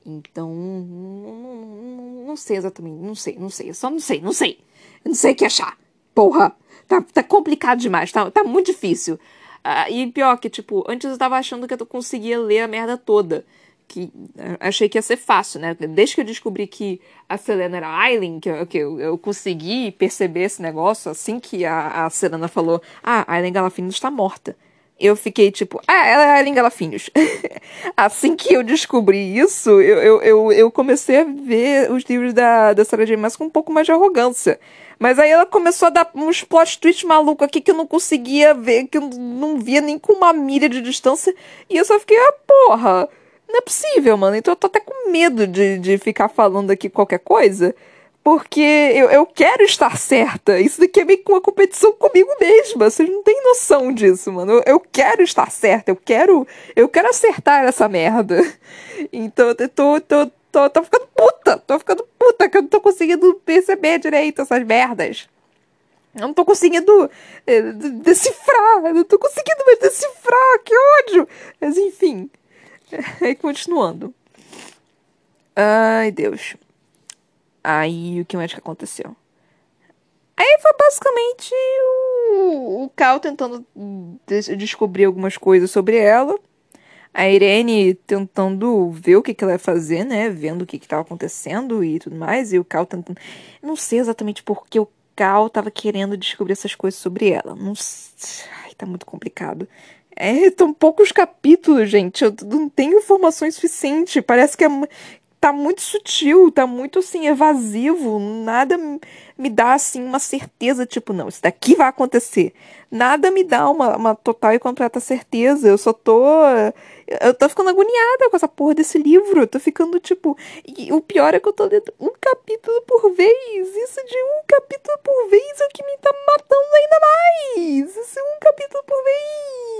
então, não, não, sei exatamente, não sei, não sei, eu só não sei, não sei. Eu não sei o que achar. Porra, tá, tá complicado demais, tá, tá muito difícil. Uh, e pior que, tipo, antes eu tava achando que eu conseguia ler a merda toda. Que uh, achei que ia ser fácil, né? Desde que eu descobri que a Selena era Aileen, que, que eu, eu consegui perceber esse negócio assim que a, a Selena falou: Ah, Aileen Galafino está morta eu fiquei tipo, ah, ela é a Linga Lafinhos. assim que eu descobri isso, eu, eu, eu, eu, comecei a ver os livros da, da Sarah J. Maas com um pouco mais de arrogância. Mas aí ela começou a dar uns plot twists malucos aqui que eu não conseguia ver, que eu não via nem com uma milha de distância. E eu só fiquei, ah, porra, não é possível, mano. Então eu tô até com medo de, de ficar falando aqui qualquer coisa porque eu, eu quero estar certa. Isso daqui é meio que uma competição comigo mesma. Vocês não têm noção disso, mano. Eu, eu quero estar certa. Eu quero, eu quero acertar essa merda. Então eu tô, tô, tô, tô ficando puta. Tô ficando puta que eu não tô conseguindo perceber direito essas merdas. Eu não tô conseguindo é, decifrar. Eu não tô conseguindo mais decifrar. Que ódio. Mas enfim. Aí continuando. Ai, Deus. Aí o que mais que aconteceu? Aí foi basicamente o, o Cal tentando des descobrir algumas coisas sobre ela. A Irene tentando ver o que, que ela ia fazer, né? Vendo o que estava acontecendo e tudo mais. E o Cal tentando. Não sei exatamente porque o Cal estava querendo descobrir essas coisas sobre ela. Não sei. Ai, tá muito complicado. É, tão poucos capítulos, gente. Eu não tenho informações suficientes. Parece que é, tá muito sutil, tá muito assim evasivo, nada me dá assim uma certeza, tipo, não, isso daqui vai acontecer. Nada me dá uma, uma total e completa certeza. Eu só tô eu tô ficando agoniada com essa porra desse livro. Eu tô ficando tipo, e o pior é que eu tô lendo um capítulo por vez. Isso de um capítulo por vez é o que me tá matando ainda mais. Isso é um capítulo por vez.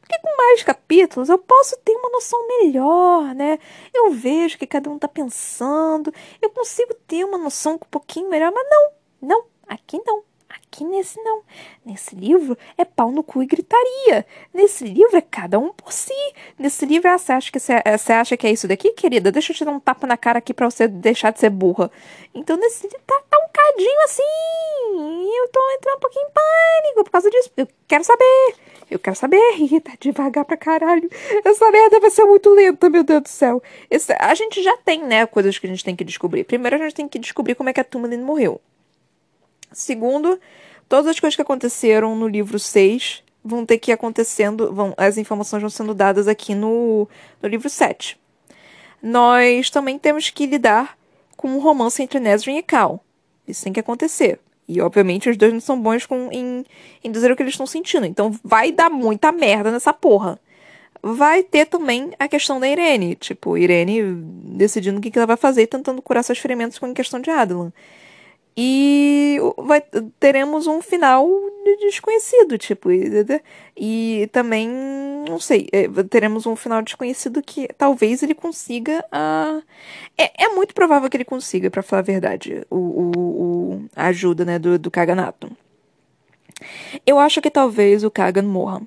Porque com mais capítulos eu posso ter uma noção melhor, né? Eu vejo o que cada um tá pensando, eu consigo ter uma noção um pouquinho melhor, mas não, não, aqui não. Aqui nesse não. Nesse livro é pau no cu e gritaria. Nesse livro é cada um por si. Nesse livro você acha que, você, você acha que é isso daqui, querida? Deixa eu te dar um tapa na cara aqui pra você deixar de ser burra. Então nesse livro tá, tá um cadinho assim. Eu tô entrando um pouquinho em pânico por causa disso. Eu quero saber. Eu quero saber, Rita, devagar pra caralho. Essa merda vai ser muito lenta, meu Deus do céu. Esse, a gente já tem, né, coisas que a gente tem que descobrir. Primeiro, a gente tem que descobrir como é que a Tumalin morreu. Segundo, todas as coisas que aconteceram no livro 6 vão ter que ir acontecendo, vão, as informações vão sendo dadas aqui no, no livro 7. Nós também temos que lidar com um romance entre Nesrin e Cal. Isso tem que acontecer. E, obviamente, os dois não são bons com, em, em dizer o que eles estão sentindo. Então, vai dar muita merda nessa porra. Vai ter também a questão da Irene. Tipo, Irene decidindo o que, ela vai fazer, tentando curar seus ferimentos com a questão de Adelan. E vai, teremos um final desconhecido, tipo, e, e também, não sei, é, teremos um final desconhecido que talvez ele consiga a. É, é muito provável que ele consiga, para falar a verdade, o, o, o, a ajuda né, do, do Kaganato. Eu acho que talvez o Kagan morra.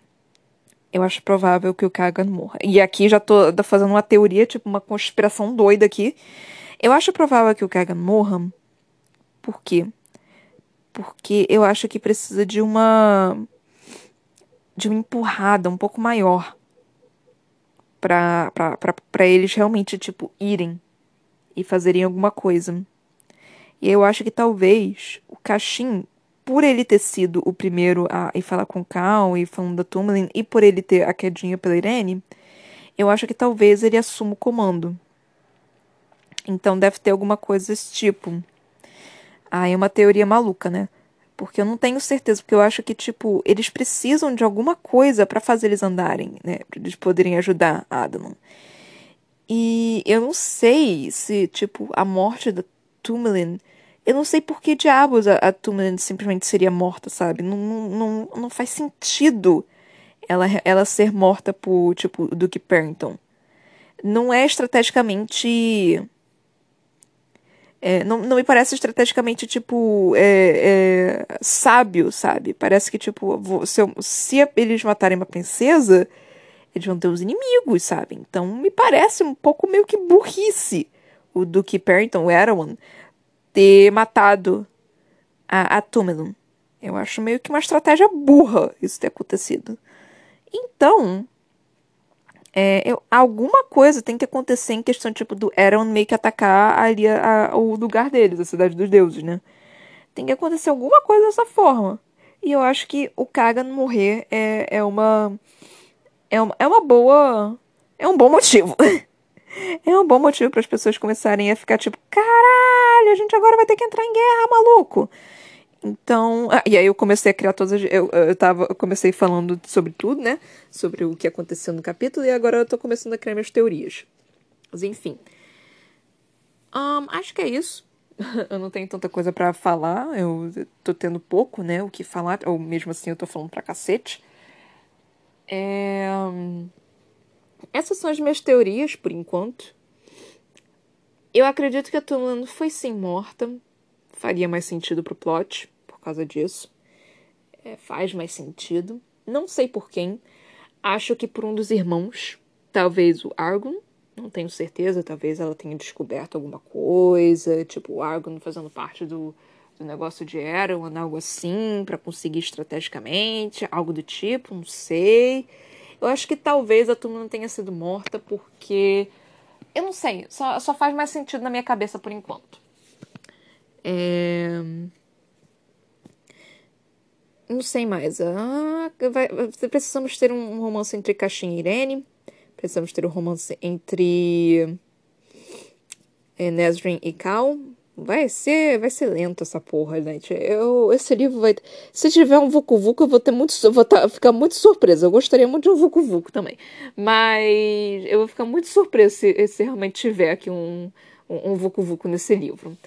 Eu acho provável que o Kagan morra. E aqui já tô fazendo uma teoria, tipo uma conspiração doida aqui. Eu acho provável que o Kagan morra. Por quê? Porque eu acho que precisa de uma de uma empurrada um pouco maior para eles realmente tipo irem e fazerem alguma coisa. E eu acho que talvez o Caixin por ele ter sido o primeiro a ir falar com Cal e falando da Tumlin, e por ele ter a quedinha pela Irene, eu acho que talvez ele assuma o comando. Então deve ter alguma coisa desse tipo. Ah, é uma teoria maluca, né? Porque eu não tenho certeza, porque eu acho que, tipo, eles precisam de alguma coisa para fazer eles andarem, né? Pra eles poderem ajudar Adam. E eu não sei se, tipo, a morte da Tumlin eu não sei por que diabos a, a Tumlin simplesmente seria morta, sabe? Não, não, não, faz sentido ela, ela ser morta por, tipo, Duke Perrington. Não é estrategicamente. É, não, não me parece estrategicamente, tipo, é, é, sábio, sabe? Parece que, tipo, se, eu, se eles matarem uma princesa, eles vão ter os inimigos, sabe? Então me parece um pouco meio que burrice o Duke Perrington, o Erewhon, ter matado a, a Túmelum. Eu acho meio que uma estratégia burra isso ter acontecido. Então, é, eu, alguma coisa tem que acontecer em questão tipo do Eron meio que atacar ali a, a, o lugar deles, a cidade dos deuses, né? Tem que acontecer alguma coisa dessa forma. E eu acho que o Kagan morrer é, é uma. É uma, é uma boa. É um bom motivo. é um bom motivo para as pessoas começarem a ficar tipo, caralho, a gente agora vai ter que entrar em guerra, maluco. Então, ah, e aí eu comecei a criar todas as, eu, eu tava, eu comecei falando sobre tudo, né? Sobre o que aconteceu no capítulo e agora eu tô começando a criar minhas teorias. Mas enfim. Um, acho que é isso. eu não tenho tanta coisa para falar, eu tô tendo pouco, né, o que falar, ou mesmo assim eu tô falando pra cacete. É... Essas são as minhas teorias por enquanto. Eu acredito que a Tumblr foi sim morta. Faria mais sentido pro plot causa disso. É, faz mais sentido. Não sei por quem. Acho que por um dos irmãos. Talvez o Argon. Não tenho certeza. Talvez ela tenha descoberto alguma coisa. Tipo, o Argon fazendo parte do, do negócio de Erewhon, algo assim, para conseguir estrategicamente. Algo do tipo, não sei. Eu acho que talvez a turma não tenha sido morta porque. Eu não sei, só, só faz mais sentido na minha cabeça por enquanto. É... Não sei mais. Ah, vai, precisamos ter um romance entre Caixinha e Irene. Precisamos ter um romance entre é, Nesrin e Cal. Vai ser, vai ser lento essa porra, gente. Eu, esse livro vai. Se tiver um Vucu Vucu, eu vou ter muito. Vou tá, ficar muito surpresa. Eu gostaria muito de um Vucu Vucu também. Mas eu vou ficar muito surpresa se, se realmente tiver aqui um, um, um Vucu Vucu nesse livro.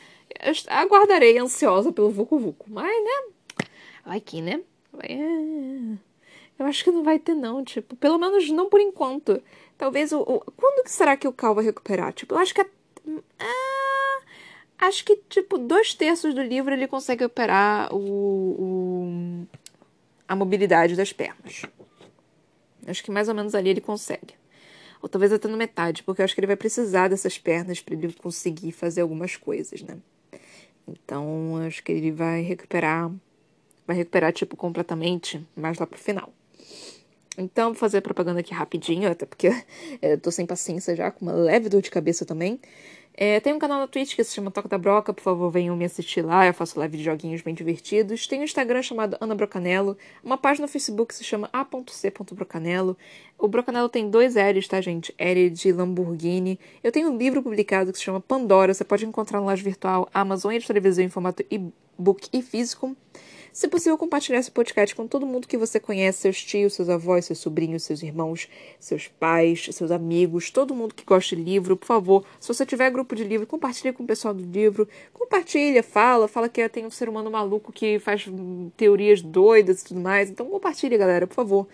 Eu aguardarei ansiosa pelo Vucu Vucu. Mas, né? Vai que, né? É... Eu acho que não vai ter, não. Tipo, pelo menos não por enquanto. Talvez o. o... Quando será que o Cal vai recuperar? Tipo, eu acho que. É... Ah acho que, tipo, dois terços do livro ele consegue operar o, o, a mobilidade das pernas. Acho que mais ou menos ali ele consegue. Ou talvez até no metade, porque eu acho que ele vai precisar dessas pernas para ele conseguir fazer algumas coisas, né? Então, acho que ele vai recuperar, vai recuperar, tipo, completamente mais lá pro final. Então, vou fazer propaganda aqui rapidinho, até porque eu tô sem paciência já, com uma leve dor de cabeça também. É, tem um canal na Twitch que se chama Toca da Broca, por favor, venham me assistir lá. Eu faço live de joguinhos bem divertidos. Tem um Instagram chamado Ana Brocanello, uma página no Facebook que se chama a.c.brocanello. O Brocanello tem dois L's, tá, gente? L de Lamborghini. Eu tenho um livro publicado que se chama Pandora, você pode encontrar no loja virtual Amazon e de televisão em formato e-book e físico. Se possível, compartilhar esse podcast com todo mundo que você conhece, seus tios, seus avós, seus sobrinhos, seus irmãos, seus pais, seus amigos, todo mundo que gosta de livro, por favor. Se você tiver grupo de livro, compartilhe com o pessoal do livro. Compartilha, fala, fala que tem um ser humano maluco que faz teorias doidas e tudo mais. Então compartilhe, galera, por favor.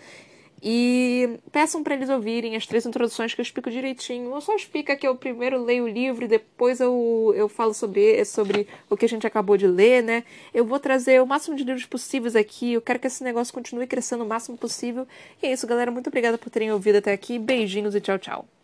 E peçam para eles ouvirem as três introduções que eu explico direitinho. Eu só explico que eu primeiro leio o livro e depois eu, eu falo sobre, sobre o que a gente acabou de ler, né? Eu vou trazer o máximo de livros possíveis aqui. Eu quero que esse negócio continue crescendo o máximo possível. E é isso, galera. Muito obrigada por terem ouvido até aqui. Beijinhos e tchau, tchau.